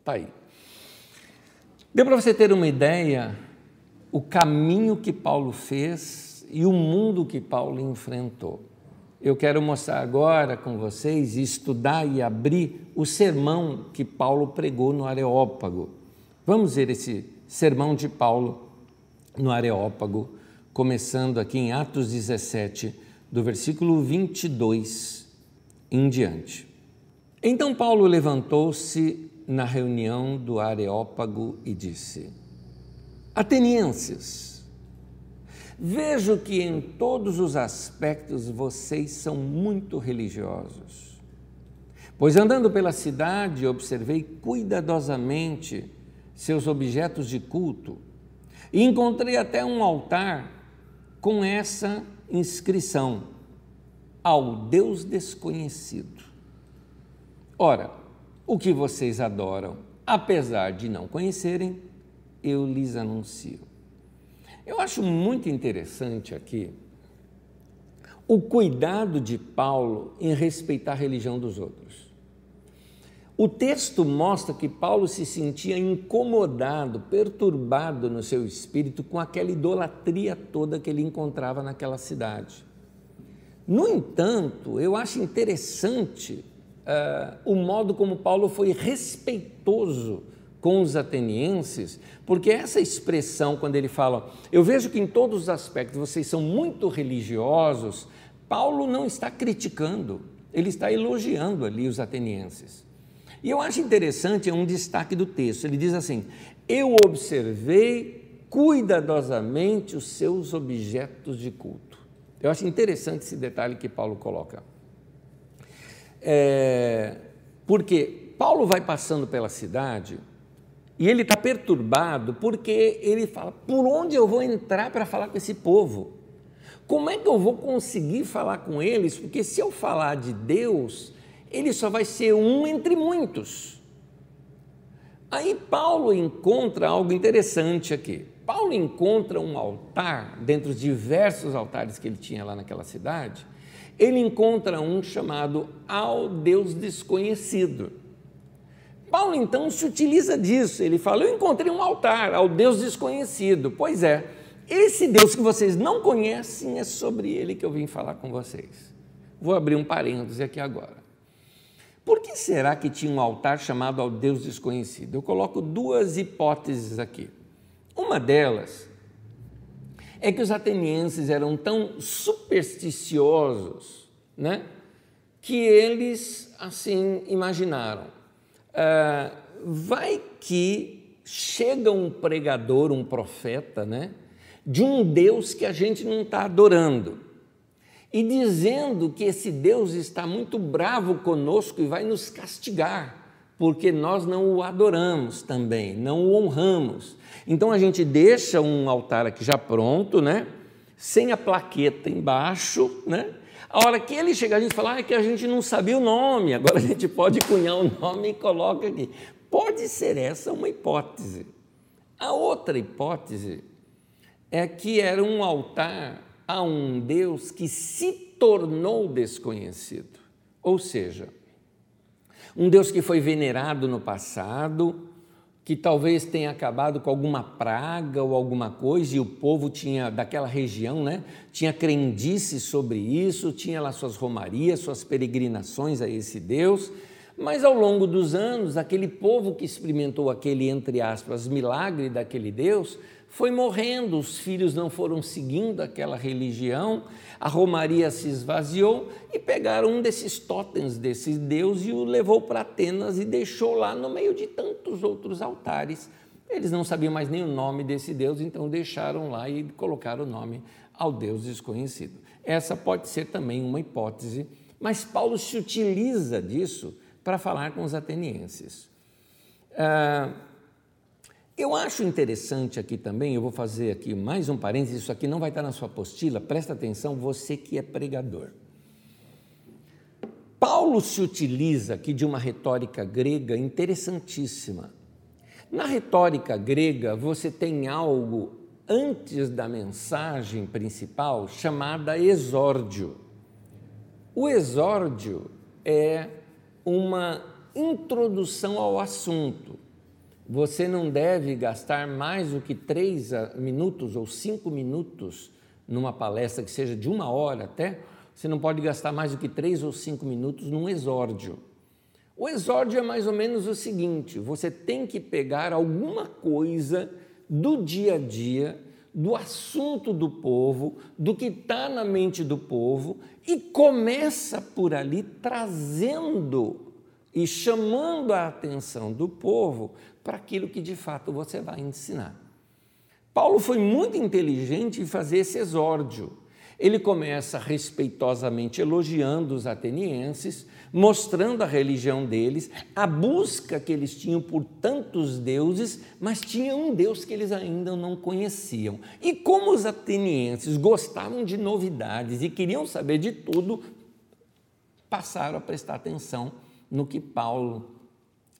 Tá aí. Deu para você ter uma ideia o caminho que Paulo fez e o mundo que Paulo enfrentou. Eu quero mostrar agora com vocês, estudar e abrir o sermão que Paulo pregou no Areópago. Vamos ver esse sermão de Paulo no Areópago, começando aqui em Atos 17, do versículo 22 em diante. Então Paulo levantou-se na reunião do Areópago e disse: Atenienses, vejo que em todos os aspectos vocês são muito religiosos. Pois andando pela cidade, observei cuidadosamente seus objetos de culto e encontrei até um altar com essa inscrição: Ao Deus desconhecido. Ora, o que vocês adoram, apesar de não conhecerem, eu lhes anuncio. Eu acho muito interessante aqui o cuidado de Paulo em respeitar a religião dos outros. O texto mostra que Paulo se sentia incomodado, perturbado no seu espírito com aquela idolatria toda que ele encontrava naquela cidade. No entanto, eu acho interessante uh, o modo como Paulo foi respeitoso com os atenienses, porque essa expressão, quando ele fala, eu vejo que em todos os aspectos vocês são muito religiosos, Paulo não está criticando, ele está elogiando ali os atenienses. E eu acho interessante, é um destaque do texto, ele diz assim: Eu observei cuidadosamente os seus objetos de culto. Eu acho interessante esse detalhe que Paulo coloca. É, porque Paulo vai passando pela cidade e ele está perturbado porque ele fala: por onde eu vou entrar para falar com esse povo? Como é que eu vou conseguir falar com eles? Porque se eu falar de Deus, ele só vai ser um entre muitos. Aí Paulo encontra algo interessante aqui. Paulo encontra um altar, dentre os diversos altares que ele tinha lá naquela cidade, ele encontra um chamado ao Deus desconhecido. Paulo então se utiliza disso. Ele fala: Eu encontrei um altar ao Deus desconhecido. Pois é, esse Deus que vocês não conhecem é sobre ele que eu vim falar com vocês. Vou abrir um parêntese aqui agora. Por que será que tinha um altar chamado ao Deus desconhecido? Eu coloco duas hipóteses aqui. Uma delas é que os atenienses eram tão supersticiosos, né, que eles assim imaginaram: ah, vai que chega um pregador, um profeta, né, de um Deus que a gente não está adorando e dizendo que esse Deus está muito bravo conosco e vai nos castigar porque nós não o adoramos também, não o honramos. Então a gente deixa um altar aqui já pronto, né? Sem a plaqueta embaixo, né? A hora que ele chegar, a gente fala ah, é que a gente não sabia o nome, agora a gente pode cunhar o nome e coloca aqui. Pode ser essa uma hipótese. A outra hipótese é que era um altar a um Deus que se tornou desconhecido. Ou seja, um Deus que foi venerado no passado, que talvez tenha acabado com alguma praga ou alguma coisa, e o povo tinha, daquela região, né, tinha crendice sobre isso, tinha lá suas romarias, suas peregrinações a esse Deus, mas ao longo dos anos, aquele povo que experimentou aquele, entre aspas, milagre daquele Deus, foi morrendo, os filhos não foram seguindo aquela religião, a romaria se esvaziou e pegaram um desses totens desse deus e o levou para Atenas e deixou lá no meio de tantos outros altares. Eles não sabiam mais nem o nome desse deus, então deixaram lá e colocaram o nome ao deus desconhecido. Essa pode ser também uma hipótese, mas Paulo se utiliza disso para falar com os atenienses. Ah, eu acho interessante aqui também, eu vou fazer aqui mais um parênteses, isso aqui não vai estar na sua apostila, presta atenção, você que é pregador. Paulo se utiliza aqui de uma retórica grega interessantíssima. Na retórica grega, você tem algo antes da mensagem principal chamada exórdio. O exórdio é uma introdução ao assunto Você não deve gastar mais do que três minutos ou cinco minutos numa palestra que seja de uma hora até. Você não pode gastar mais do que três ou cinco minutos num exórdio. O exórdio é mais ou menos o seguinte: você tem que pegar alguma coisa do dia a dia, do assunto do povo, do que está na mente do povo, e começa por ali trazendo e chamando a atenção do povo para aquilo que de fato você vai ensinar. Paulo foi muito inteligente em fazer esse exórdio. Ele começa respeitosamente elogiando os atenienses, mostrando a religião deles, a busca que eles tinham por tantos deuses, mas tinha um Deus que eles ainda não conheciam. E como os atenienses gostavam de novidades e queriam saber de tudo, passaram a prestar atenção no que Paulo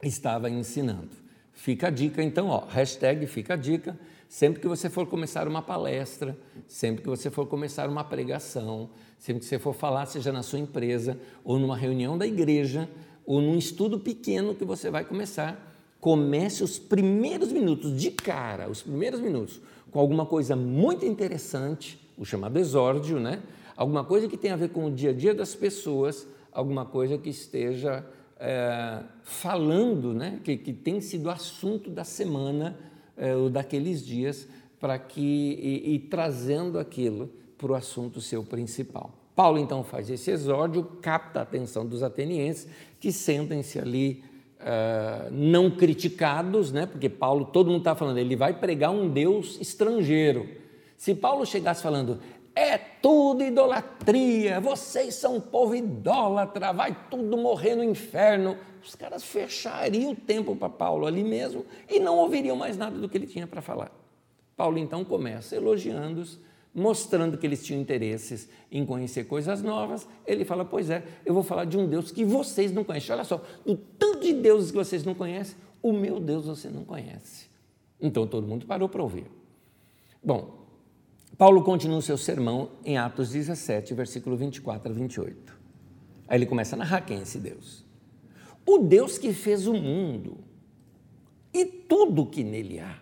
estava ensinando. Fica a dica então, ó, hashtag fica a dica, sempre que você for começar uma palestra, sempre que você for começar uma pregação, Sempre que você for falar, seja na sua empresa, ou numa reunião da igreja, ou num estudo pequeno que você vai começar, comece os primeiros minutos, de cara, os primeiros minutos, com alguma coisa muito interessante, o chamado exórdio, né? Alguma coisa que tenha a ver com o dia a dia das pessoas, alguma coisa que esteja é, falando, né? Que, que tem sido assunto da semana é, ou daqueles dias, para que e, e trazendo aquilo para o assunto seu principal. Paulo então faz esse exórdio, capta a atenção dos atenienses, que sentem-se ali uh, não criticados, né? porque Paulo, todo mundo está falando, ele vai pregar um Deus estrangeiro. Se Paulo chegasse falando, é tudo idolatria, vocês são um povo idólatra, vai tudo morrer no inferno, os caras fechariam o tempo para Paulo ali mesmo e não ouviriam mais nada do que ele tinha para falar. Paulo então começa elogiando-os mostrando que eles tinham interesses em conhecer coisas novas, ele fala: Pois é, eu vou falar de um Deus que vocês não conhecem. Olha só, o tanto de deuses que vocês não conhecem, o meu Deus você não conhece. Então todo mundo parou para ouvir. Bom, Paulo continua o seu sermão em Atos 17, versículo 24 a 28. Aí ele começa a narrar quem é esse Deus. O Deus que fez o mundo e tudo que nele há.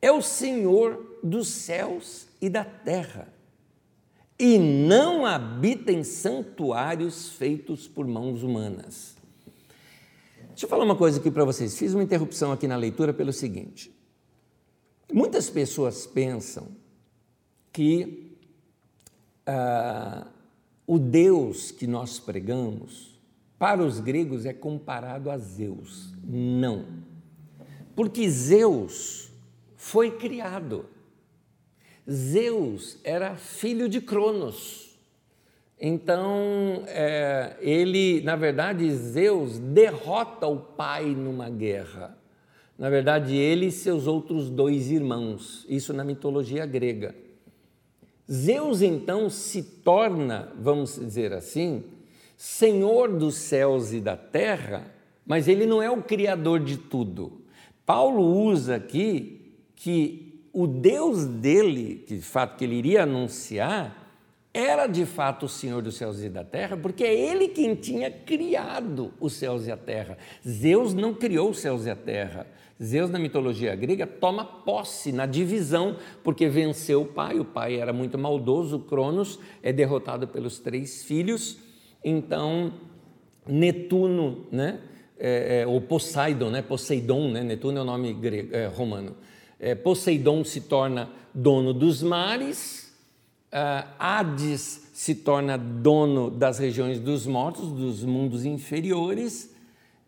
É o Senhor dos céus e da terra, e não habita em santuários feitos por mãos humanas. Deixa eu falar uma coisa aqui para vocês. Fiz uma interrupção aqui na leitura pelo seguinte: muitas pessoas pensam que ah, o Deus que nós pregamos, para os gregos, é comparado a Zeus. Não. Porque Zeus foi criado. Zeus era filho de Cronos. Então, é, ele, na verdade, Zeus derrota o pai numa guerra. Na verdade, ele e seus outros dois irmãos, isso na mitologia grega. Zeus então se torna, vamos dizer assim, senhor dos céus e da terra, mas ele não é o criador de tudo. Paulo usa aqui que o Deus dele, que de fato que ele iria anunciar, era de fato o Senhor dos céus e da terra, porque é ele quem tinha criado os céus e a terra. Zeus não criou os céus e a terra. Zeus, na mitologia grega, toma posse na divisão, porque venceu o pai. O pai era muito maldoso, Cronos é derrotado pelos três filhos. Então, Netuno, né? É, é, ou Poseidon, né? Poseidon, né? Netuno é o nome grego, é, romano é, Poseidon se torna dono dos mares, uh, Hades se torna dono das regiões dos mortos, dos mundos inferiores,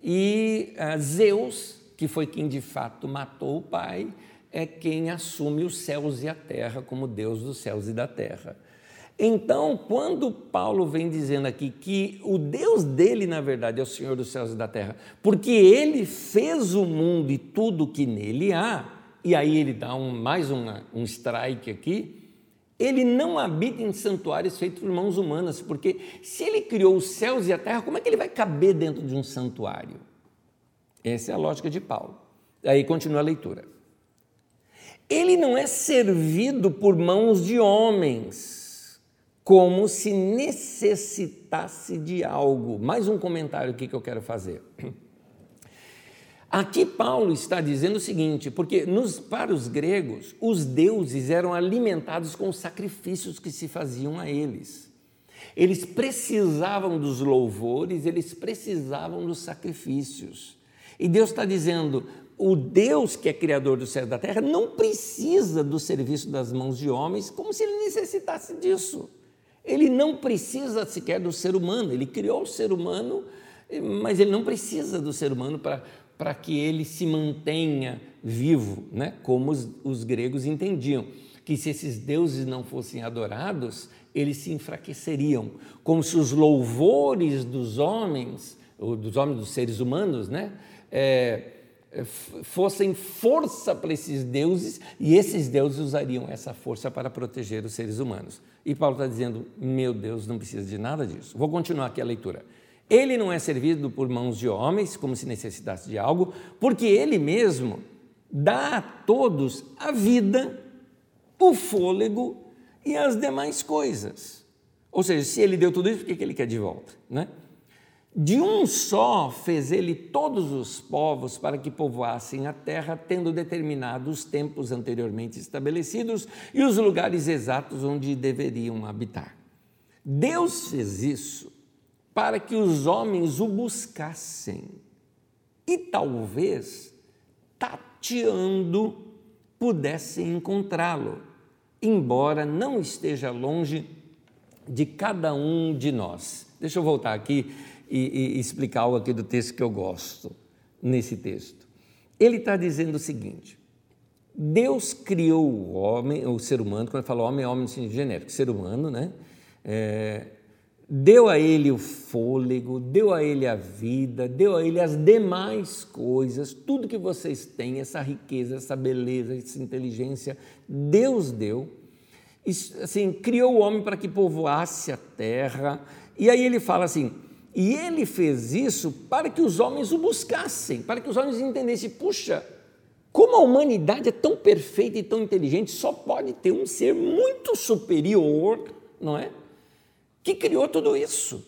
e uh, Zeus, que foi quem de fato matou o pai, é quem assume os céus e a terra como Deus dos céus e da terra. Então, quando Paulo vem dizendo aqui que o Deus dele, na verdade, é o Senhor dos céus e da terra, porque ele fez o mundo e tudo que nele há, e aí ele dá um, mais uma, um strike aqui, ele não habita em santuários feitos por mãos humanas, porque se ele criou os céus e a terra, como é que ele vai caber dentro de um santuário? Essa é a lógica de Paulo. Aí continua a leitura. Ele não é servido por mãos de homens, como se necessitasse de algo. Mais um comentário aqui que eu quero fazer. Aqui Paulo está dizendo o seguinte, porque nos, para os gregos, os deuses eram alimentados com os sacrifícios que se faziam a eles. Eles precisavam dos louvores, eles precisavam dos sacrifícios. E Deus está dizendo: o Deus que é criador do céu e da terra não precisa do serviço das mãos de homens como se ele necessitasse disso. Ele não precisa sequer do ser humano, ele criou o ser humano, mas ele não precisa do ser humano para que ele se mantenha vivo, né? como os, os gregos entendiam. Que se esses deuses não fossem adorados, eles se enfraqueceriam, como se os louvores dos homens, ou dos homens, dos seres humanos, né? É, fossem força para esses deuses e esses deuses usariam essa força para proteger os seres humanos. E Paulo está dizendo: meu Deus, não precisa de nada disso. Vou continuar aqui a leitura. Ele não é servido por mãos de homens, como se necessitasse de algo, porque ele mesmo dá a todos a vida, o fôlego e as demais coisas. Ou seja, se ele deu tudo isso, por que ele quer de volta? Né? De um só fez ele todos os povos para que povoassem a terra, tendo determinado os tempos anteriormente estabelecidos e os lugares exatos onde deveriam habitar. Deus fez isso para que os homens o buscassem e talvez, tateando, pudessem encontrá-lo, embora não esteja longe de cada um de nós. Deixa eu voltar aqui e, e explicar algo aqui do texto que eu gosto, nesse texto. Ele está dizendo o seguinte: Deus criou o homem, o ser humano, quando fala homem, homem no sentido genérico, ser humano, né? É, deu a ele o fôlego, deu a ele a vida, deu a ele as demais coisas, tudo que vocês têm, essa riqueza, essa beleza, essa inteligência, Deus deu. E, assim, criou o homem para que povoasse a terra. E aí ele fala assim: e ele fez isso para que os homens o buscassem, para que os homens entendessem: puxa, como a humanidade é tão perfeita e tão inteligente, só pode ter um ser muito superior, não é? Que criou tudo isso.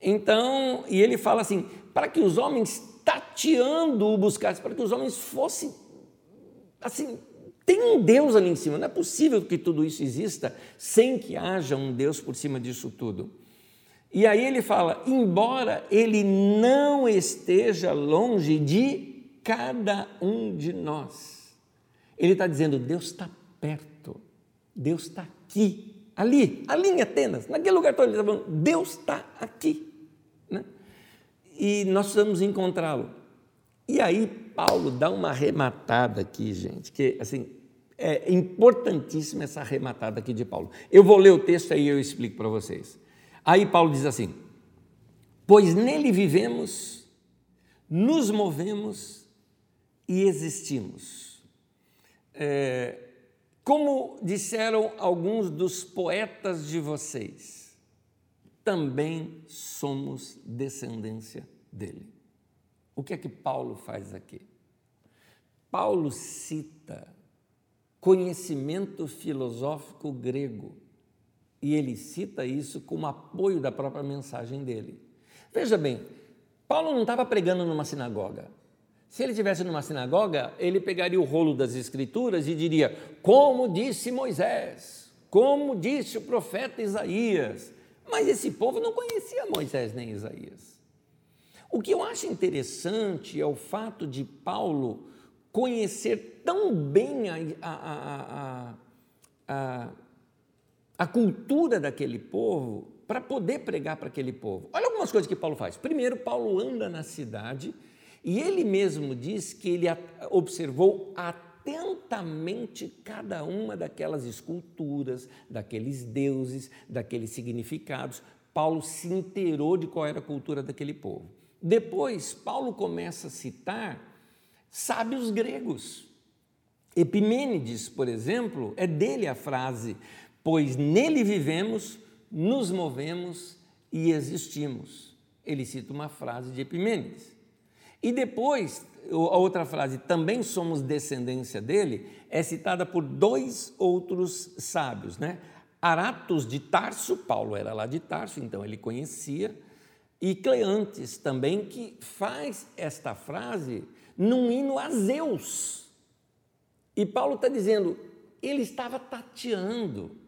Então, e ele fala assim: para que os homens tateando o buscassem, para que os homens fossem assim, tem um Deus ali em cima, não é possível que tudo isso exista sem que haja um Deus por cima disso tudo. E aí ele fala: embora ele não esteja longe de cada um de nós. Ele está dizendo: Deus está perto, Deus está aqui, ali, ali em Atenas, naquele lugar todo. Ele está falando: Deus está aqui. Né? E nós precisamos encontrá-lo. E aí Paulo dá uma arrematada aqui, gente, que assim é importantíssima essa arrematada aqui de Paulo. Eu vou ler o texto aí e eu explico para vocês. Aí Paulo diz assim: Pois nele vivemos, nos movemos e existimos. É, como disseram alguns dos poetas de vocês, também somos descendência dele. O que é que Paulo faz aqui? Paulo cita conhecimento filosófico grego e ele cita isso como apoio da própria mensagem dele. Veja bem, Paulo não estava pregando numa sinagoga. Se ele estivesse numa sinagoga, ele pegaria o rolo das Escrituras e diria: Como disse Moisés, como disse o profeta Isaías. Mas esse povo não conhecia Moisés nem Isaías. O que eu acho interessante é o fato de Paulo conhecer tão bem a, a, a, a a cultura daquele povo para poder pregar para aquele povo. Olha algumas coisas que Paulo faz. Primeiro, Paulo anda na cidade e ele mesmo diz que ele observou atentamente cada uma daquelas esculturas, daqueles deuses, daqueles significados. Paulo se inteirou de qual era a cultura daquele povo. Depois, Paulo começa a citar sábios gregos. Epimênides, por exemplo, é dele a frase: pois nele vivemos, nos movemos e existimos. Ele cita uma frase de Epimênides. E depois, a outra frase, também somos descendência dele, é citada por dois outros sábios, né? Aratos de Tarso, Paulo era lá de Tarso, então ele conhecia, E Cleantes também, que faz esta frase num hino a Zeus. E Paulo está dizendo, ele estava tateando.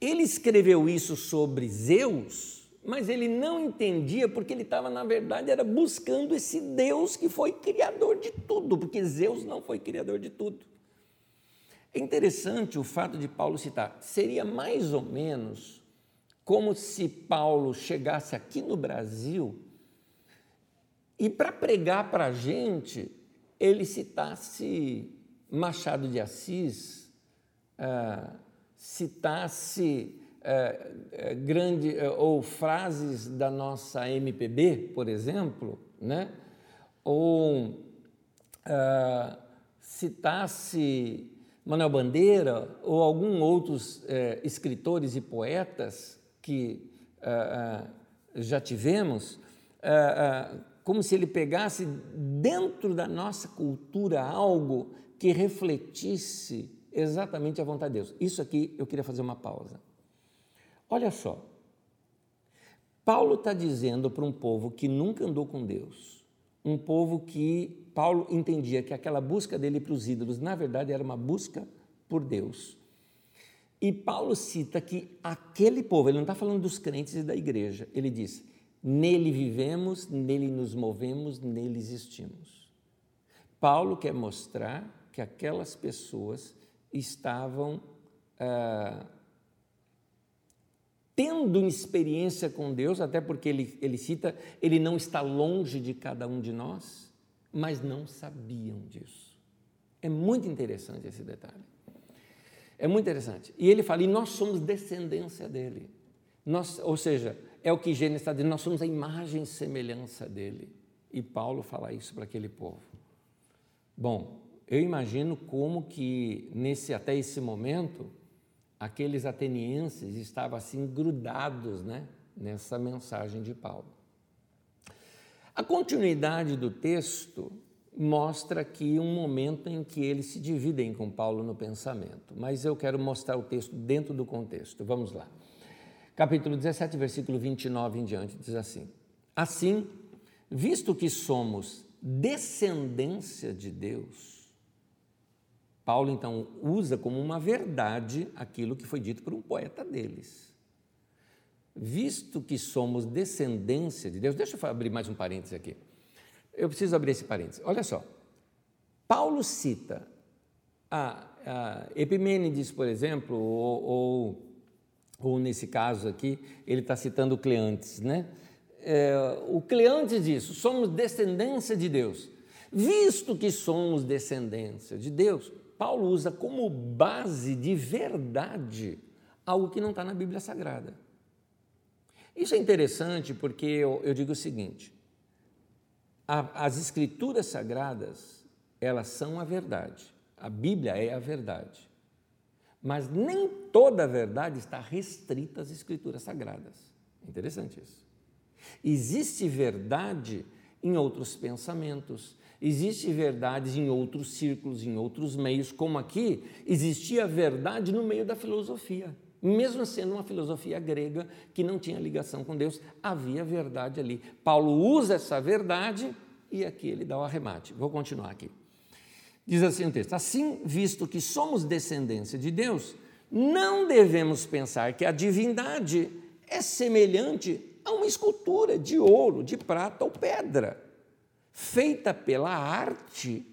Ele escreveu isso sobre Zeus, mas ele não entendia porque ele estava, na verdade, era buscando esse Deus que foi criador de tudo, porque Zeus não foi criador de tudo. É interessante o fato de Paulo citar, seria mais ou menos como se Paulo chegasse aqui no Brasil e, para pregar para a gente, ele citasse Machado de Assis, ah, citasse ah, ah, grande, ou frases da nossa MPB, por exemplo, né? ou citasse Manuel Bandeira ou alguns outros eh, escritores e poetas que já tivemos, como se ele pegasse dentro da nossa cultura algo que refletisse exatamente a vontade de Deus. Isso aqui eu queria fazer uma pausa. Olha só, Paulo está dizendo para um povo que nunca andou com Deus, um povo que Paulo entendia que aquela busca dele para os ídolos, na verdade, era uma busca por Deus. E Paulo cita que aquele povo, ele não está falando dos crentes e da igreja, ele diz: nele vivemos, nele nos movemos, nele existimos. Paulo quer mostrar que aquelas pessoas estavam ah, tendo experiência com Deus, até porque ele, ele cita, ele não está longe de cada um de nós, mas não sabiam disso. É muito interessante esse detalhe. É muito interessante. E ele fala, e nós somos descendência dele. Nós, ou seja, é o que Gênesis está dizendo, nós somos a imagem e semelhança dele. E Paulo fala isso para aquele povo. Bom, eu imagino como que nesse até esse momento aqueles atenienses estavam assim grudados, né, nessa mensagem de Paulo. A continuidade do texto mostra aqui um momento em que eles se dividem com Paulo no pensamento, mas eu quero mostrar o texto dentro do contexto. Vamos lá. Capítulo 17, versículo 29 em diante, diz assim: Assim, visto que somos descendência de Deus, Paulo então usa como uma verdade aquilo que foi dito por um poeta deles. Visto que somos descendência de Deus, deixa eu abrir mais um parêntese aqui. Eu preciso abrir esse parênteses. Olha só. Paulo cita a, a Epimênides, por exemplo, ou, ou, ou, nesse caso aqui, ele está citando Cleantes, né? É, o Cleantes diz: somos descendência de Deus. Visto que somos descendência de Deus, Paulo usa como base de verdade algo que não está na Bíblia Sagrada. Isso é interessante porque eu, eu digo o seguinte: as escrituras sagradas, elas são a verdade. A Bíblia é a verdade. Mas nem toda a verdade está restrita às escrituras sagradas. Interessante isso. Existe verdade em outros pensamentos, existe verdades em outros círculos, em outros meios, como aqui existia verdade no meio da filosofia. Mesmo sendo uma filosofia grega que não tinha ligação com Deus, havia verdade ali. Paulo usa essa verdade e aqui ele dá o arremate. Vou continuar aqui. Diz assim o texto: Assim, visto que somos descendência de Deus, não devemos pensar que a divindade é semelhante a uma escultura de ouro, de prata ou pedra, feita pela arte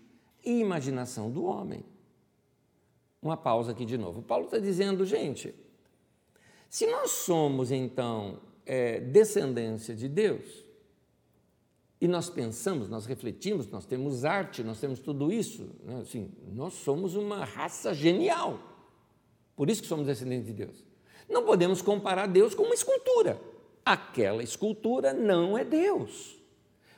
e imaginação do homem. Uma pausa aqui de novo. Paulo está dizendo, gente, se nós somos então é, descendência de Deus, e nós pensamos, nós refletimos, nós temos arte, nós temos tudo isso, né? assim, nós somos uma raça genial. Por isso que somos descendentes de Deus. Não podemos comparar Deus com uma escultura. Aquela escultura não é Deus.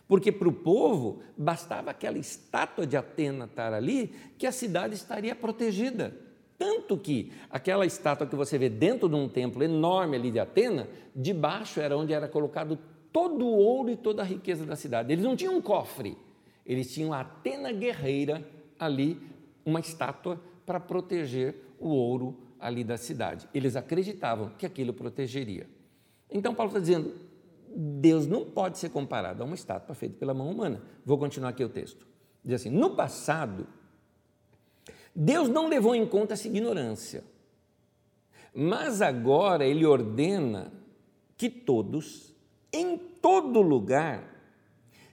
Porque para o povo bastava aquela estátua de Atena estar ali, que a cidade estaria protegida. Tanto que aquela estátua que você vê dentro de um templo enorme ali de Atena, debaixo era onde era colocado todo o ouro e toda a riqueza da cidade. Eles não tinham um cofre, eles tinham a Atena guerreira ali, uma estátua para proteger o ouro ali da cidade. Eles acreditavam que aquilo protegeria. Então Paulo está dizendo: Deus não pode ser comparado a uma estátua feita pela mão humana. Vou continuar aqui o texto. Diz assim: no passado, Deus não levou em conta essa ignorância, mas agora Ele ordena que todos, em todo lugar,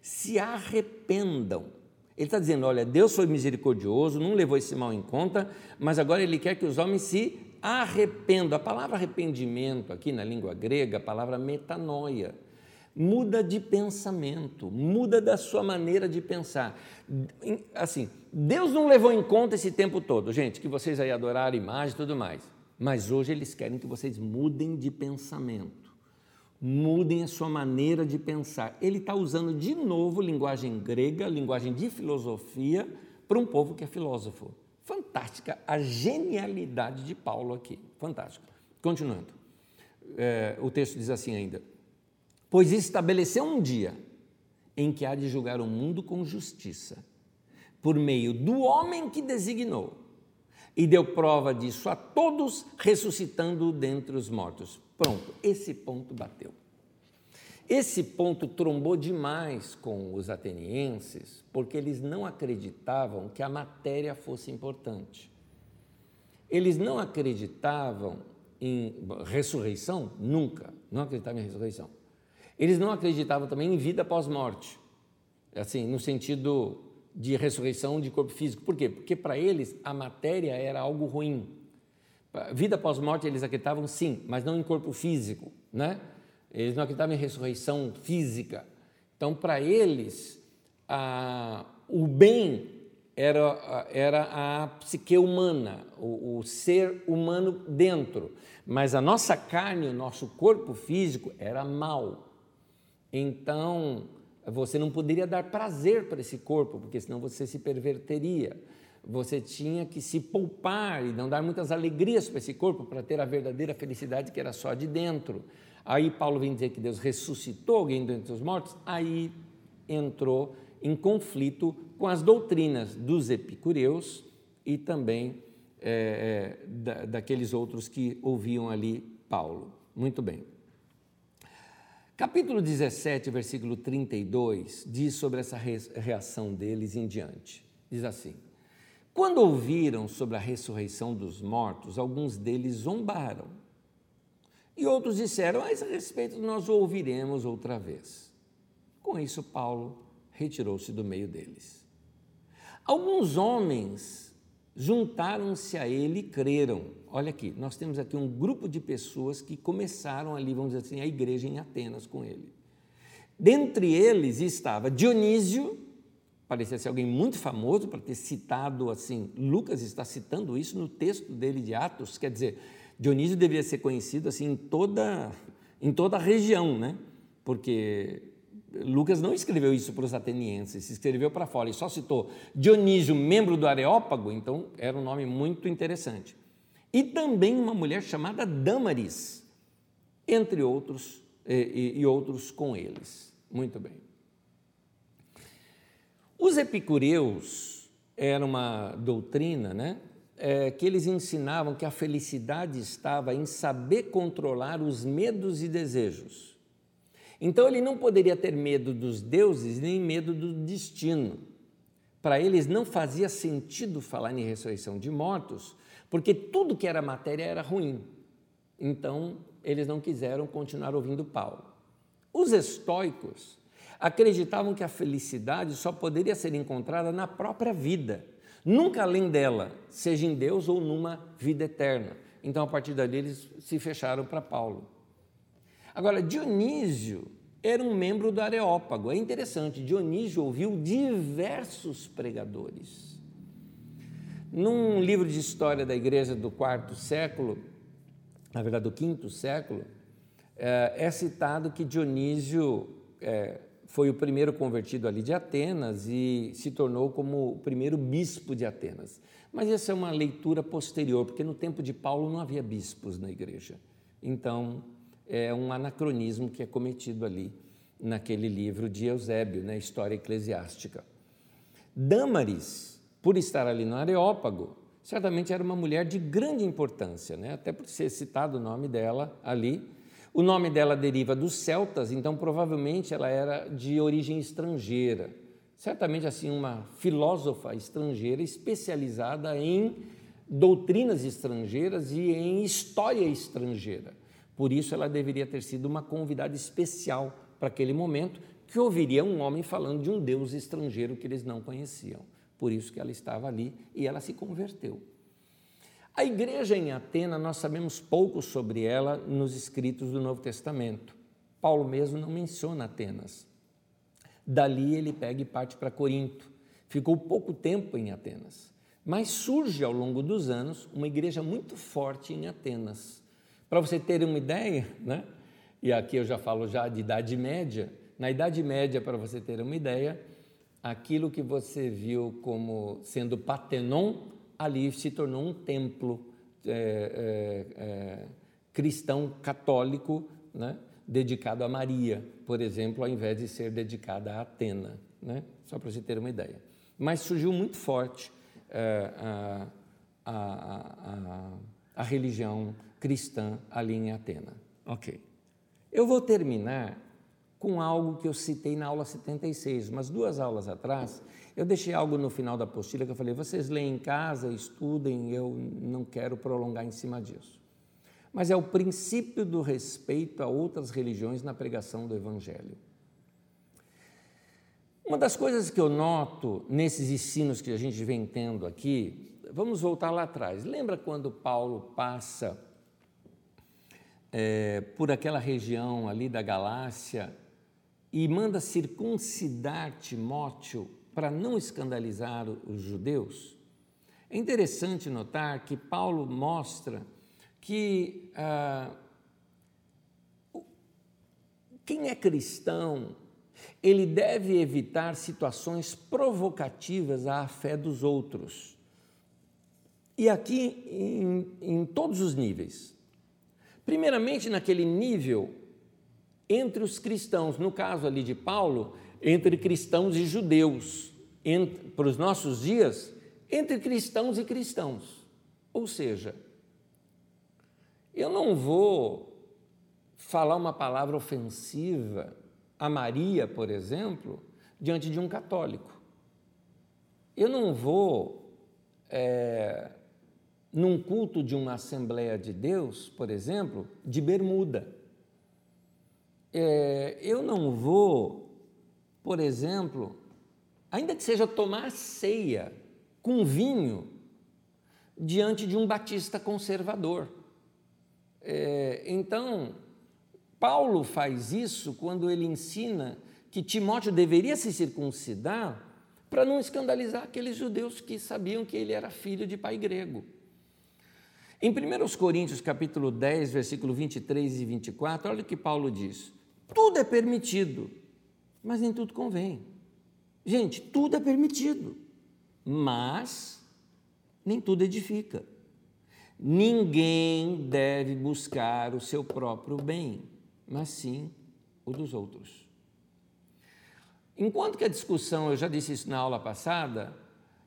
se arrependam. Ele está dizendo: olha, Deus foi misericordioso, não levou esse mal em conta, mas agora Ele quer que os homens se arrependam. A palavra arrependimento, aqui na língua grega, a palavra metanoia muda de pensamento, muda da sua maneira de pensar. Assim, Deus não levou em conta esse tempo todo, gente, que vocês aí adoraram imagem e tudo mais. Mas hoje eles querem que vocês mudem de pensamento, mudem a sua maneira de pensar. Ele está usando de novo linguagem grega, linguagem de filosofia, para um povo que é filósofo. Fantástica a genialidade de Paulo aqui. Fantástico. Continuando. É, o texto diz assim ainda: Pois estabeleceu um dia em que há de julgar o mundo com justiça, por meio do homem que designou, e deu prova disso a todos, ressuscitando dentre os mortos. Pronto, esse ponto bateu. Esse ponto trombou demais com os atenienses, porque eles não acreditavam que a matéria fosse importante. Eles não acreditavam em ressurreição, nunca, não acreditavam em ressurreição. Eles não acreditavam também em vida pós-morte, assim, no sentido de ressurreição de corpo físico. Por quê? Porque para eles a matéria era algo ruim. Vida pós-morte eles acreditavam sim, mas não em corpo físico, né? Eles não acreditavam em ressurreição física. Então, para eles, a, o bem era, era a psique humana, o, o, ser humano dentro, mas a nossa carne, o nosso corpo físico era mal. Então, você não poderia dar prazer para esse corpo, porque senão você se perverteria. Você tinha que se poupar e não dar muitas alegrias para esse corpo para ter a verdadeira felicidade que era só de dentro. Aí Paulo vem dizer que Deus ressuscitou alguém dentre os mortos, aí entrou em conflito com as doutrinas dos epicureus e também é, da, daqueles outros que ouviam ali Paulo. Muito bem. Capítulo 17, versículo 32, diz sobre essa reação deles em diante. Diz assim: Quando ouviram sobre a ressurreição dos mortos, alguns deles zombaram. E outros disseram: A esse respeito nós o ouviremos outra vez. Com isso, Paulo retirou-se do meio deles. Alguns homens juntaram-se a ele e creram. Olha aqui, nós temos aqui um grupo de pessoas que começaram ali, vamos dizer assim, a igreja em Atenas com ele. Dentre eles estava Dionísio, parecia ser alguém muito famoso para ter citado assim, Lucas está citando isso no texto dele de Atos, quer dizer, Dionísio deveria ser conhecido assim em toda em toda a região, né? Porque Lucas não escreveu isso para os atenienses, escreveu para fora e só citou Dionísio, membro do Areópago, então era um nome muito interessante. E também uma mulher chamada Damaris, entre outros, e, e outros com eles. Muito bem. Os epicureus era uma doutrina, né? É, que eles ensinavam que a felicidade estava em saber controlar os medos e desejos. Então ele não poderia ter medo dos deuses nem medo do destino. Para eles não fazia sentido falar em ressurreição de mortos, porque tudo que era matéria era ruim. Então eles não quiseram continuar ouvindo Paulo. Os estoicos acreditavam que a felicidade só poderia ser encontrada na própria vida, nunca além dela, seja em Deus ou numa vida eterna. Então, a partir dali, eles se fecharam para Paulo. Agora, Dionísio era um membro do Areópago. É interessante, Dionísio ouviu diversos pregadores. Num livro de história da igreja do quarto século, na verdade do quinto século, é, é citado que Dionísio é, foi o primeiro convertido ali de Atenas e se tornou como o primeiro bispo de Atenas. Mas essa é uma leitura posterior, porque no tempo de Paulo não havia bispos na igreja. Então, é um anacronismo que é cometido ali naquele livro de Eusébio, né, História Eclesiástica. Dâmaris, por estar ali no Areópago, certamente era uma mulher de grande importância, né? até por ser citado o nome dela ali. O nome dela deriva dos celtas, então provavelmente ela era de origem estrangeira. Certamente assim uma filósofa estrangeira especializada em doutrinas estrangeiras e em história estrangeira. Por isso ela deveria ter sido uma convidada especial para aquele momento, que ouviria um homem falando de um deus estrangeiro que eles não conheciam. Por isso que ela estava ali e ela se converteu. A igreja em Atena, nós sabemos pouco sobre ela nos escritos do Novo Testamento. Paulo mesmo não menciona Atenas. Dali ele pega e parte para Corinto. Ficou pouco tempo em Atenas. Mas surge ao longo dos anos uma igreja muito forte em Atenas. Para você ter uma ideia, né? e aqui eu já falo já de Idade Média, na Idade Média, para você ter uma ideia, aquilo que você viu como sendo Patenon, ali se tornou um templo é, é, é, cristão católico, né? dedicado a Maria, por exemplo, ao invés de ser dedicada a Atena, né? só para você ter uma ideia. Mas surgiu muito forte é, a, a, a, a religião cristã ali em Atena. Ok. Eu vou terminar com algo que eu citei na aula 76, mas duas aulas atrás, eu deixei algo no final da apostila que eu falei: vocês leem em casa, estudem, eu não quero prolongar em cima disso. Mas é o princípio do respeito a outras religiões na pregação do Evangelho. Uma das coisas que eu noto nesses ensinos que a gente vem tendo aqui, vamos voltar lá atrás. Lembra quando Paulo passa é, por aquela região ali da Galácia e manda circuncidar Timóteo para não escandalizar os judeus? É interessante notar que Paulo mostra que ah, quem é cristão ele deve evitar situações provocativas à fé dos outros. E aqui em, em todos os níveis. Primeiramente, naquele nível entre os cristãos, no caso ali de Paulo, entre cristãos e judeus, entre, para os nossos dias, entre cristãos e cristãos. Ou seja, eu não vou falar uma palavra ofensiva a Maria, por exemplo, diante de um católico. Eu não vou, é, num culto de uma Assembleia de Deus, por exemplo, de bermuda. É, eu não vou, por exemplo, ainda que seja tomar ceia com vinho diante de um batista conservador. É, então, Paulo faz isso quando ele ensina que Timóteo deveria se circuncidar para não escandalizar aqueles judeus que sabiam que ele era filho de pai grego. Em 1 Coríntios capítulo 10, versículo 23 e 24, olha o que Paulo diz: tudo é permitido, mas nem tudo convém. Gente, tudo é permitido, mas nem tudo edifica. Ninguém deve buscar o seu próprio bem mas sim o dos outros. Enquanto que a discussão, eu já disse isso na aula passada,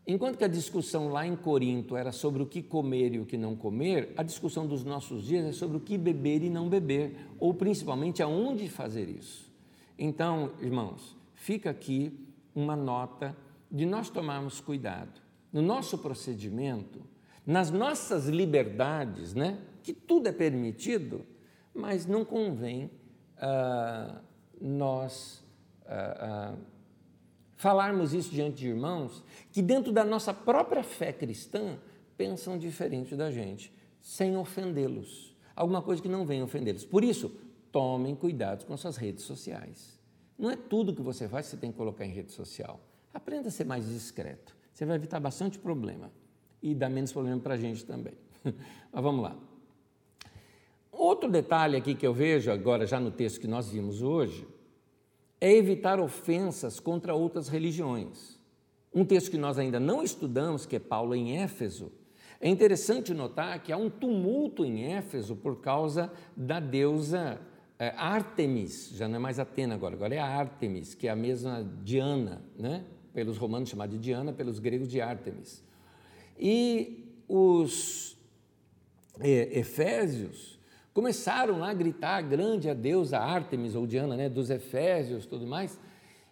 enquanto que a discussão lá em Corinto era sobre o que comer e o que não comer, a discussão dos nossos dias é sobre o que beber e não beber, ou principalmente aonde fazer isso. Então, irmãos, fica aqui uma nota de nós tomarmos cuidado no nosso procedimento, nas nossas liberdades, né? Que tudo é permitido mas não convém uh, nós uh, uh, falarmos isso diante de irmãos que, dentro da nossa própria fé cristã, pensam diferente da gente, sem ofendê-los. Alguma coisa que não venha ofendê-los. Por isso, tomem cuidado com suas redes sociais. Não é tudo que você faz que você tem que colocar em rede social. Aprenda a ser mais discreto. Você vai evitar bastante problema e dá menos problema para a gente também. Mas vamos lá. Outro detalhe aqui que eu vejo agora, já no texto que nós vimos hoje, é evitar ofensas contra outras religiões. Um texto que nós ainda não estudamos, que é Paulo em Éfeso, é interessante notar que há um tumulto em Éfeso por causa da deusa é, Artemis, já não é mais Atena agora, agora é Artemis, que é a mesma Diana, né? pelos romanos chamada de Diana, pelos gregos de Artemis. E os é, efésios começaram lá a gritar grande a deusa Ártemis ou Diana, né, dos Efésios, tudo mais,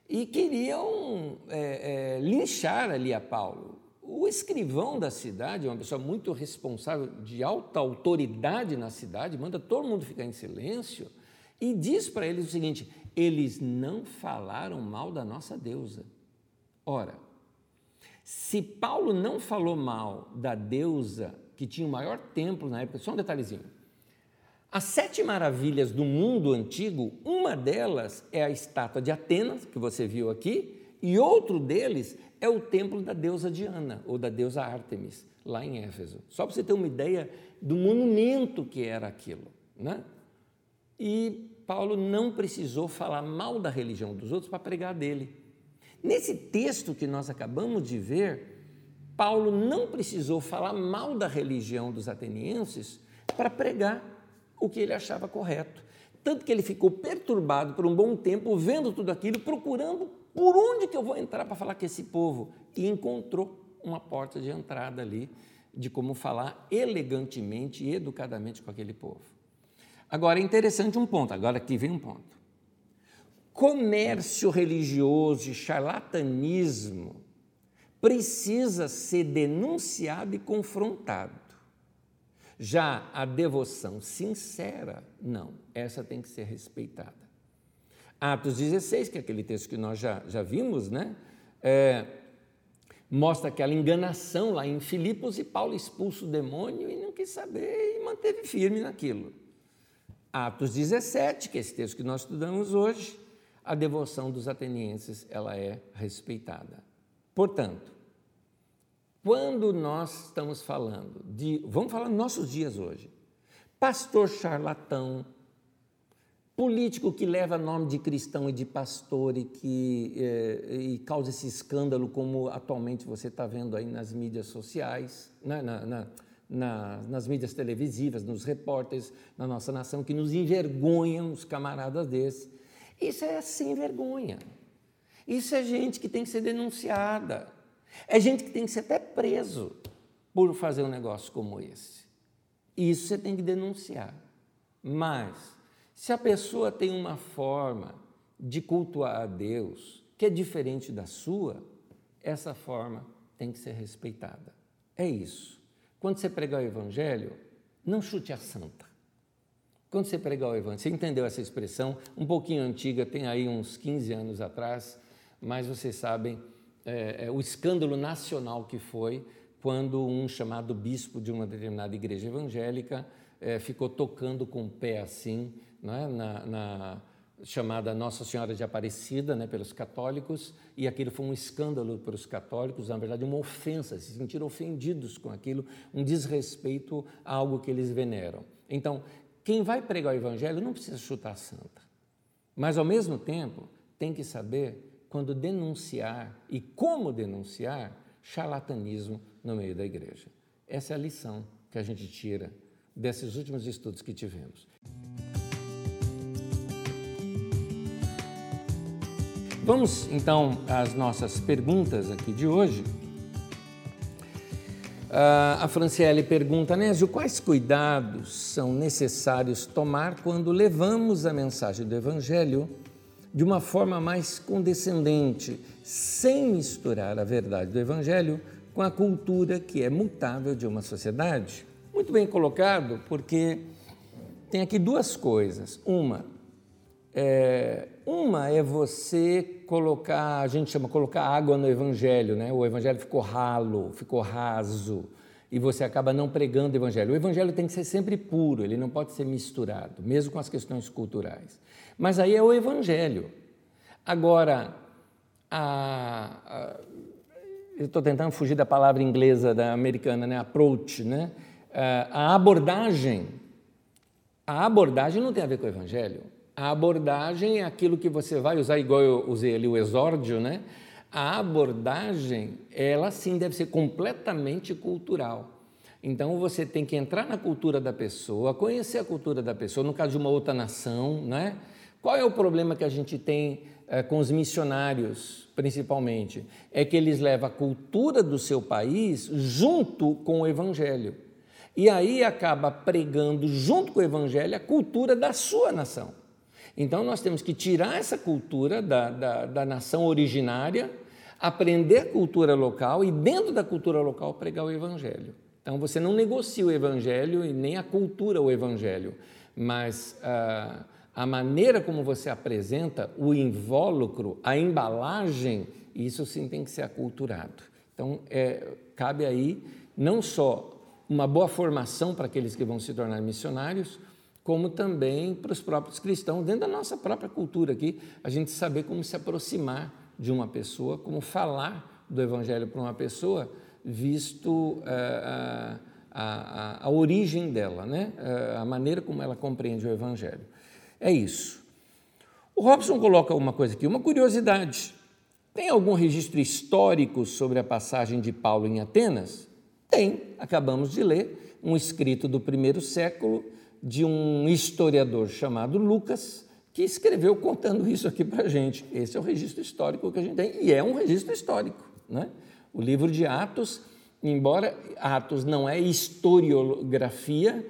e queriam é, é, linchar ali a Paulo. O escrivão da cidade, uma pessoa muito responsável, de alta autoridade na cidade, manda todo mundo ficar em silêncio e diz para eles o seguinte: eles não falaram mal da nossa deusa. Ora, se Paulo não falou mal da deusa que tinha o maior templo na época, só um detalhezinho. As sete maravilhas do mundo antigo, uma delas é a estátua de Atenas, que você viu aqui, e outro deles é o templo da deusa Diana, ou da deusa Ártemis, lá em Éfeso. Só para você ter uma ideia do monumento que era aquilo. Né? E Paulo não precisou falar mal da religião dos outros para pregar dele. Nesse texto que nós acabamos de ver, Paulo não precisou falar mal da religião dos atenienses para pregar o que ele achava correto. Tanto que ele ficou perturbado por um bom tempo, vendo tudo aquilo, procurando por onde que eu vou entrar para falar com esse povo. E encontrou uma porta de entrada ali, de como falar elegantemente e educadamente com aquele povo. Agora é interessante um ponto, agora aqui vem um ponto. Comércio religioso e charlatanismo precisa ser denunciado e confrontado. Já a devoção sincera, não, essa tem que ser respeitada. Atos 16, que é aquele texto que nós já, já vimos, né? É, mostra aquela enganação lá em Filipos e Paulo expulsa o demônio e não quis saber e manteve firme naquilo. Atos 17, que é esse texto que nós estudamos hoje, a devoção dos atenienses ela é respeitada. Portanto, quando nós estamos falando de, vamos falar nos nossos dias hoje, pastor charlatão, político que leva nome de cristão e de pastor e que é, e causa esse escândalo, como atualmente você está vendo aí nas mídias sociais, na, na, na, nas mídias televisivas, nos repórteres na nossa nação, que nos envergonham os camaradas desses. Isso é sem vergonha. Isso é gente que tem que ser denunciada. É gente que tem que ser até preso por fazer um negócio como esse. Isso você tem que denunciar. Mas se a pessoa tem uma forma de cultuar a Deus que é diferente da sua, essa forma tem que ser respeitada. É isso. Quando você pregar o Evangelho, não chute a santa. Quando você pregar o Evangelho, você entendeu essa expressão? Um pouquinho antiga, tem aí uns 15 anos atrás, mas vocês sabem é, é, o escândalo nacional que foi quando um chamado bispo de uma determinada igreja evangélica é, ficou tocando com o pé assim né, na, na, chamada Nossa Senhora de Aparecida né, pelos católicos, e aquilo foi um escândalo para os católicos, na verdade, uma ofensa, se sentiram ofendidos com aquilo, um desrespeito a algo que eles veneram. Então, quem vai pregar o Evangelho não precisa chutar a santa, mas, ao mesmo tempo, tem que saber quando denunciar e como denunciar charlatanismo no meio da igreja. Essa é a lição que a gente tira desses últimos estudos que tivemos. Vamos então às nossas perguntas aqui de hoje. Uh, a Franciele pergunta, Nésio, quais cuidados são necessários tomar quando levamos a mensagem do Evangelho de uma forma mais condescendente, sem misturar a verdade do Evangelho com a cultura que é mutável de uma sociedade? Muito bem colocado, porque tem aqui duas coisas. Uma, é, uma é você colocar, a gente chama colocar água no evangelho, né? O evangelho ficou ralo, ficou raso, e você acaba não pregando o evangelho. O evangelho tem que ser sempre puro, ele não pode ser misturado, mesmo com as questões culturais. Mas aí é o evangelho. Agora, a, a, eu estou tentando fugir da palavra inglesa, da americana, né? Approach, né? A abordagem, a abordagem não tem a ver com o evangelho. A abordagem é aquilo que você vai usar, igual eu usei ali o exórdio, né? A abordagem, ela sim deve ser completamente cultural. Então você tem que entrar na cultura da pessoa, conhecer a cultura da pessoa, no caso de uma outra nação, né? Qual é o problema que a gente tem é, com os missionários, principalmente? É que eles levam a cultura do seu país junto com o evangelho. E aí acaba pregando, junto com o evangelho, a cultura da sua nação. Então nós temos que tirar essa cultura da, da, da nação originária, aprender a cultura local e, dentro da cultura local, pregar o evangelho. Então você não negocia o evangelho e nem a cultura o evangelho, mas ah, a maneira como você apresenta, o invólucro, a embalagem, isso sim tem que ser aculturado. Então, é, cabe aí não só uma boa formação para aqueles que vão se tornar missionários, como também para os próprios cristãos, dentro da nossa própria cultura aqui, a gente saber como se aproximar de uma pessoa, como falar do Evangelho para uma pessoa, visto uh, a, a, a, origem dela, né? Uh, a maneira como ela compreende o Evangelho. É isso. O Robson coloca uma coisa aqui, uma curiosidade. Tem algum registro histórico sobre a passagem de Paulo em Atenas? Tem, acabamos de ler, um escrito do primeiro século de um historiador chamado Lucas, que escreveu contando isso aqui para a gente. Esse é o registro histórico que a gente tem, e é um registro histórico. Né? O livro de Atos, embora Atos não é historiografia,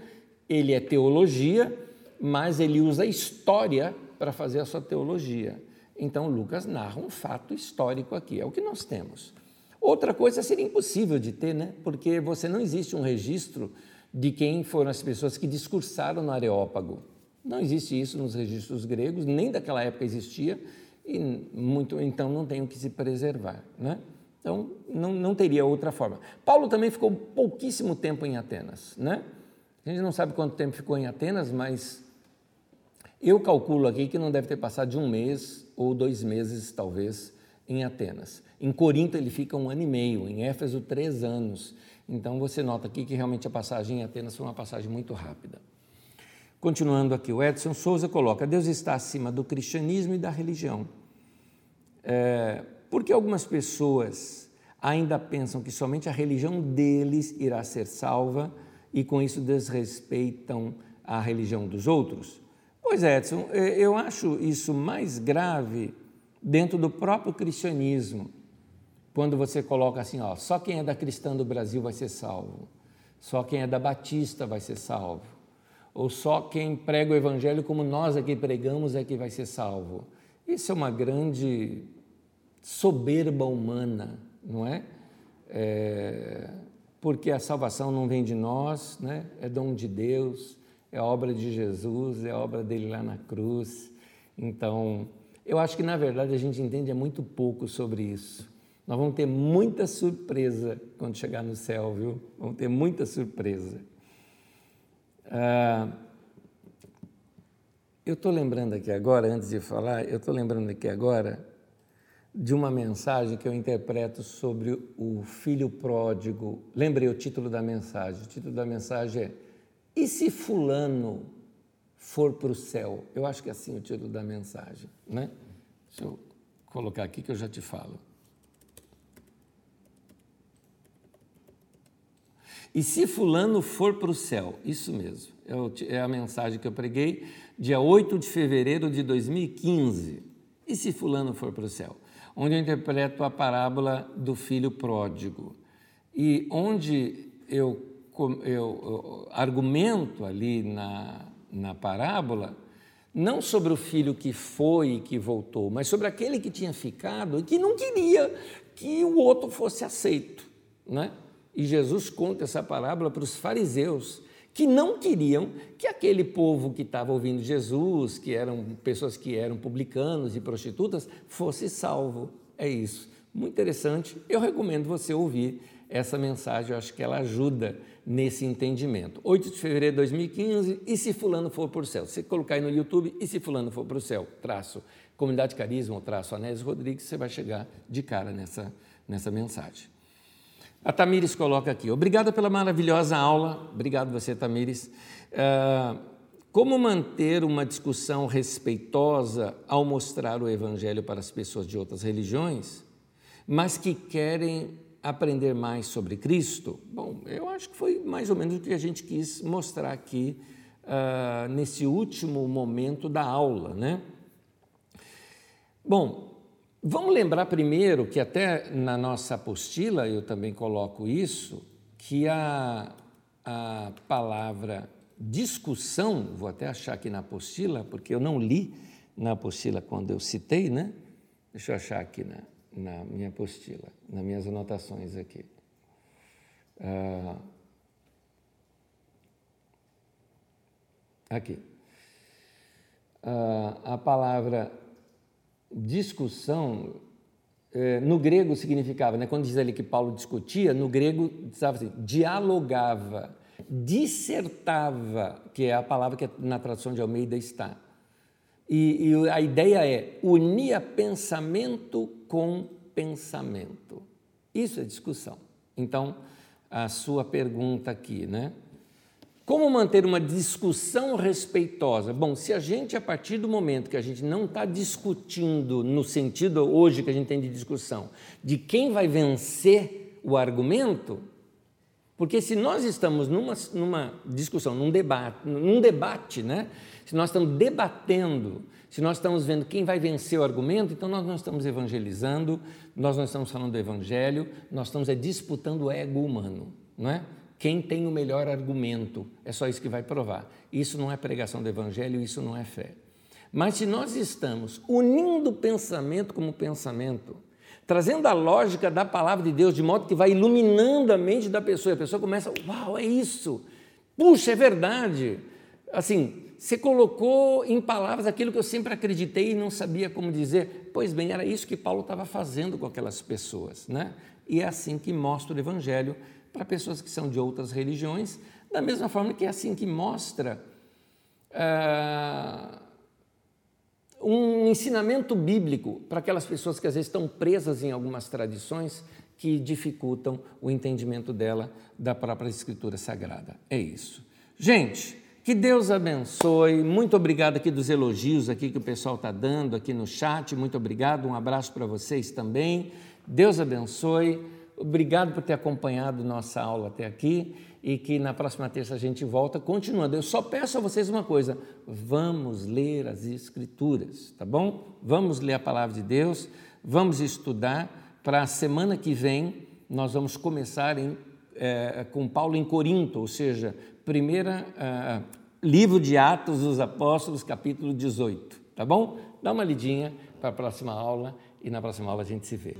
ele é teologia, mas ele usa a história para fazer a sua teologia. Então, Lucas narra um fato histórico aqui, é o que nós temos. Outra coisa seria impossível de ter, né? porque você não existe um registro de quem foram as pessoas que discursaram no Areópago. Não existe isso nos registros gregos, nem daquela época existia, e muito, então não tem o que se preservar. Né? Então, não, não teria outra forma. Paulo também ficou pouquíssimo tempo em Atenas. Né? A gente não sabe quanto tempo ficou em Atenas, mas eu calculo aqui que não deve ter passado de um mês ou dois meses, talvez, em Atenas. Em Corinto ele fica um ano e meio, em Éfeso, três anos. Então você nota aqui que realmente a passagem em Atenas foi uma passagem muito rápida. Continuando aqui, o Edson Souza coloca: Deus está acima do cristianismo e da religião. É, porque algumas pessoas ainda pensam que somente a religião deles irá ser salva e com isso desrespeitam a religião dos outros? Pois é, Edson, é, eu acho isso mais grave dentro do próprio cristianismo, quando você coloca assim, ó, só quem é da cristã do Brasil vai ser salvo, só quem é da batista vai ser salvo, ou só quem prega o evangelho como nós aqui pregamos é que vai ser salvo. Isso é uma grande soberba humana, não é? é porque a salvação não vem de nós, né? é dom de Deus é obra de Jesus, é obra dele lá na cruz. Então, eu acho que na verdade a gente entende muito pouco sobre isso. Nós vamos ter muita surpresa quando chegar no céu, viu? Vamos ter muita surpresa. Ah, eu estou lembrando aqui agora, antes de falar, eu estou lembrando aqui agora de uma mensagem que eu interpreto sobre o filho pródigo. Lembrei o título da mensagem. O título da mensagem é e se Fulano for para o céu? Eu acho que é assim o título da mensagem, né? Deixa eu colocar aqui que eu já te falo. E se Fulano for para o céu? Isso mesmo, é, é a mensagem que eu preguei dia 8 de fevereiro de 2015. E se Fulano for para o céu? Onde eu interpreto a parábola do filho pródigo. E onde eu eu, eu argumento ali na, na parábola, não sobre o filho que foi e que voltou, mas sobre aquele que tinha ficado e que não queria que o outro fosse aceito. Né? E Jesus conta essa parábola para os fariseus, que não queriam que aquele povo que estava ouvindo Jesus, que eram pessoas que eram publicanos e prostitutas, fosse salvo. É isso. Muito interessante. Eu recomendo você ouvir essa mensagem, eu acho que ela ajuda nesse entendimento. 8 de fevereiro de 2015, e se fulano for para o céu? Você colocar aí no YouTube, e se fulano for para o céu? Traço Comunidade Carisma, traço Anésio Rodrigues, você vai chegar de cara nessa, nessa mensagem. A Tamires coloca aqui, obrigada pela maravilhosa aula, obrigado você, Tamires. Uh, como manter uma discussão respeitosa ao mostrar o Evangelho para as pessoas de outras religiões, mas que querem aprender mais sobre Cristo? Bom, eu acho que foi mais ou menos o que a gente quis mostrar aqui uh, nesse último momento da aula, né? Bom, vamos lembrar primeiro que até na nossa apostila eu também coloco isso, que a, a palavra discussão, vou até achar aqui na apostila, porque eu não li na apostila quando eu citei, né? Deixa eu achar aqui na, na minha apostila, nas minhas anotações aqui. Ah, aqui. Ah, a palavra discussão, eh, no grego significava, né, quando diz ali que Paulo discutia, no grego estava assim, dialogava, dissertava, que é a palavra que na tradução de Almeida está. E, e a ideia é unir pensamento com pensamento. Isso é discussão. Então, a sua pergunta aqui, né? Como manter uma discussão respeitosa? Bom, se a gente, a partir do momento que a gente não está discutindo no sentido hoje que a gente tem de discussão, de quem vai vencer o argumento, porque se nós estamos numa, numa discussão, num debate, num debate, né? se nós estamos debatendo, se nós estamos vendo quem vai vencer o argumento, então nós não estamos evangelizando, nós não estamos falando do evangelho, nós estamos é, disputando o ego humano, não é? Quem tem o melhor argumento, é só isso que vai provar. Isso não é pregação do evangelho, isso não é fé. Mas se nós estamos unindo pensamento como pensamento, trazendo a lógica da palavra de Deus de modo que vai iluminando a mente da pessoa, e a pessoa começa, uau, é isso. Puxa, é verdade. Assim, você colocou em palavras aquilo que eu sempre acreditei e não sabia como dizer. Pois bem, era isso que Paulo estava fazendo com aquelas pessoas, né? E é assim que mostra o evangelho para pessoas que são de outras religiões, da mesma forma que é assim que mostra uh, um ensinamento bíblico para aquelas pessoas que às vezes estão presas em algumas tradições que dificultam o entendimento dela da própria Escritura Sagrada. É isso. Gente, que Deus abençoe. Muito obrigado aqui dos elogios aqui que o pessoal está dando aqui no chat. Muito obrigado. Um abraço para vocês também. Deus abençoe. Obrigado por ter acompanhado nossa aula até aqui e que na próxima terça a gente volta continuando. Eu só peço a vocês uma coisa: vamos ler as Escrituras, tá bom? Vamos ler a palavra de Deus, vamos estudar. Para a semana que vem, nós vamos começar em, é, com Paulo em Corinto, ou seja, primeira uh, livro de Atos dos Apóstolos, capítulo 18, tá bom? Dá uma lidinha para a próxima aula e na próxima aula a gente se vê.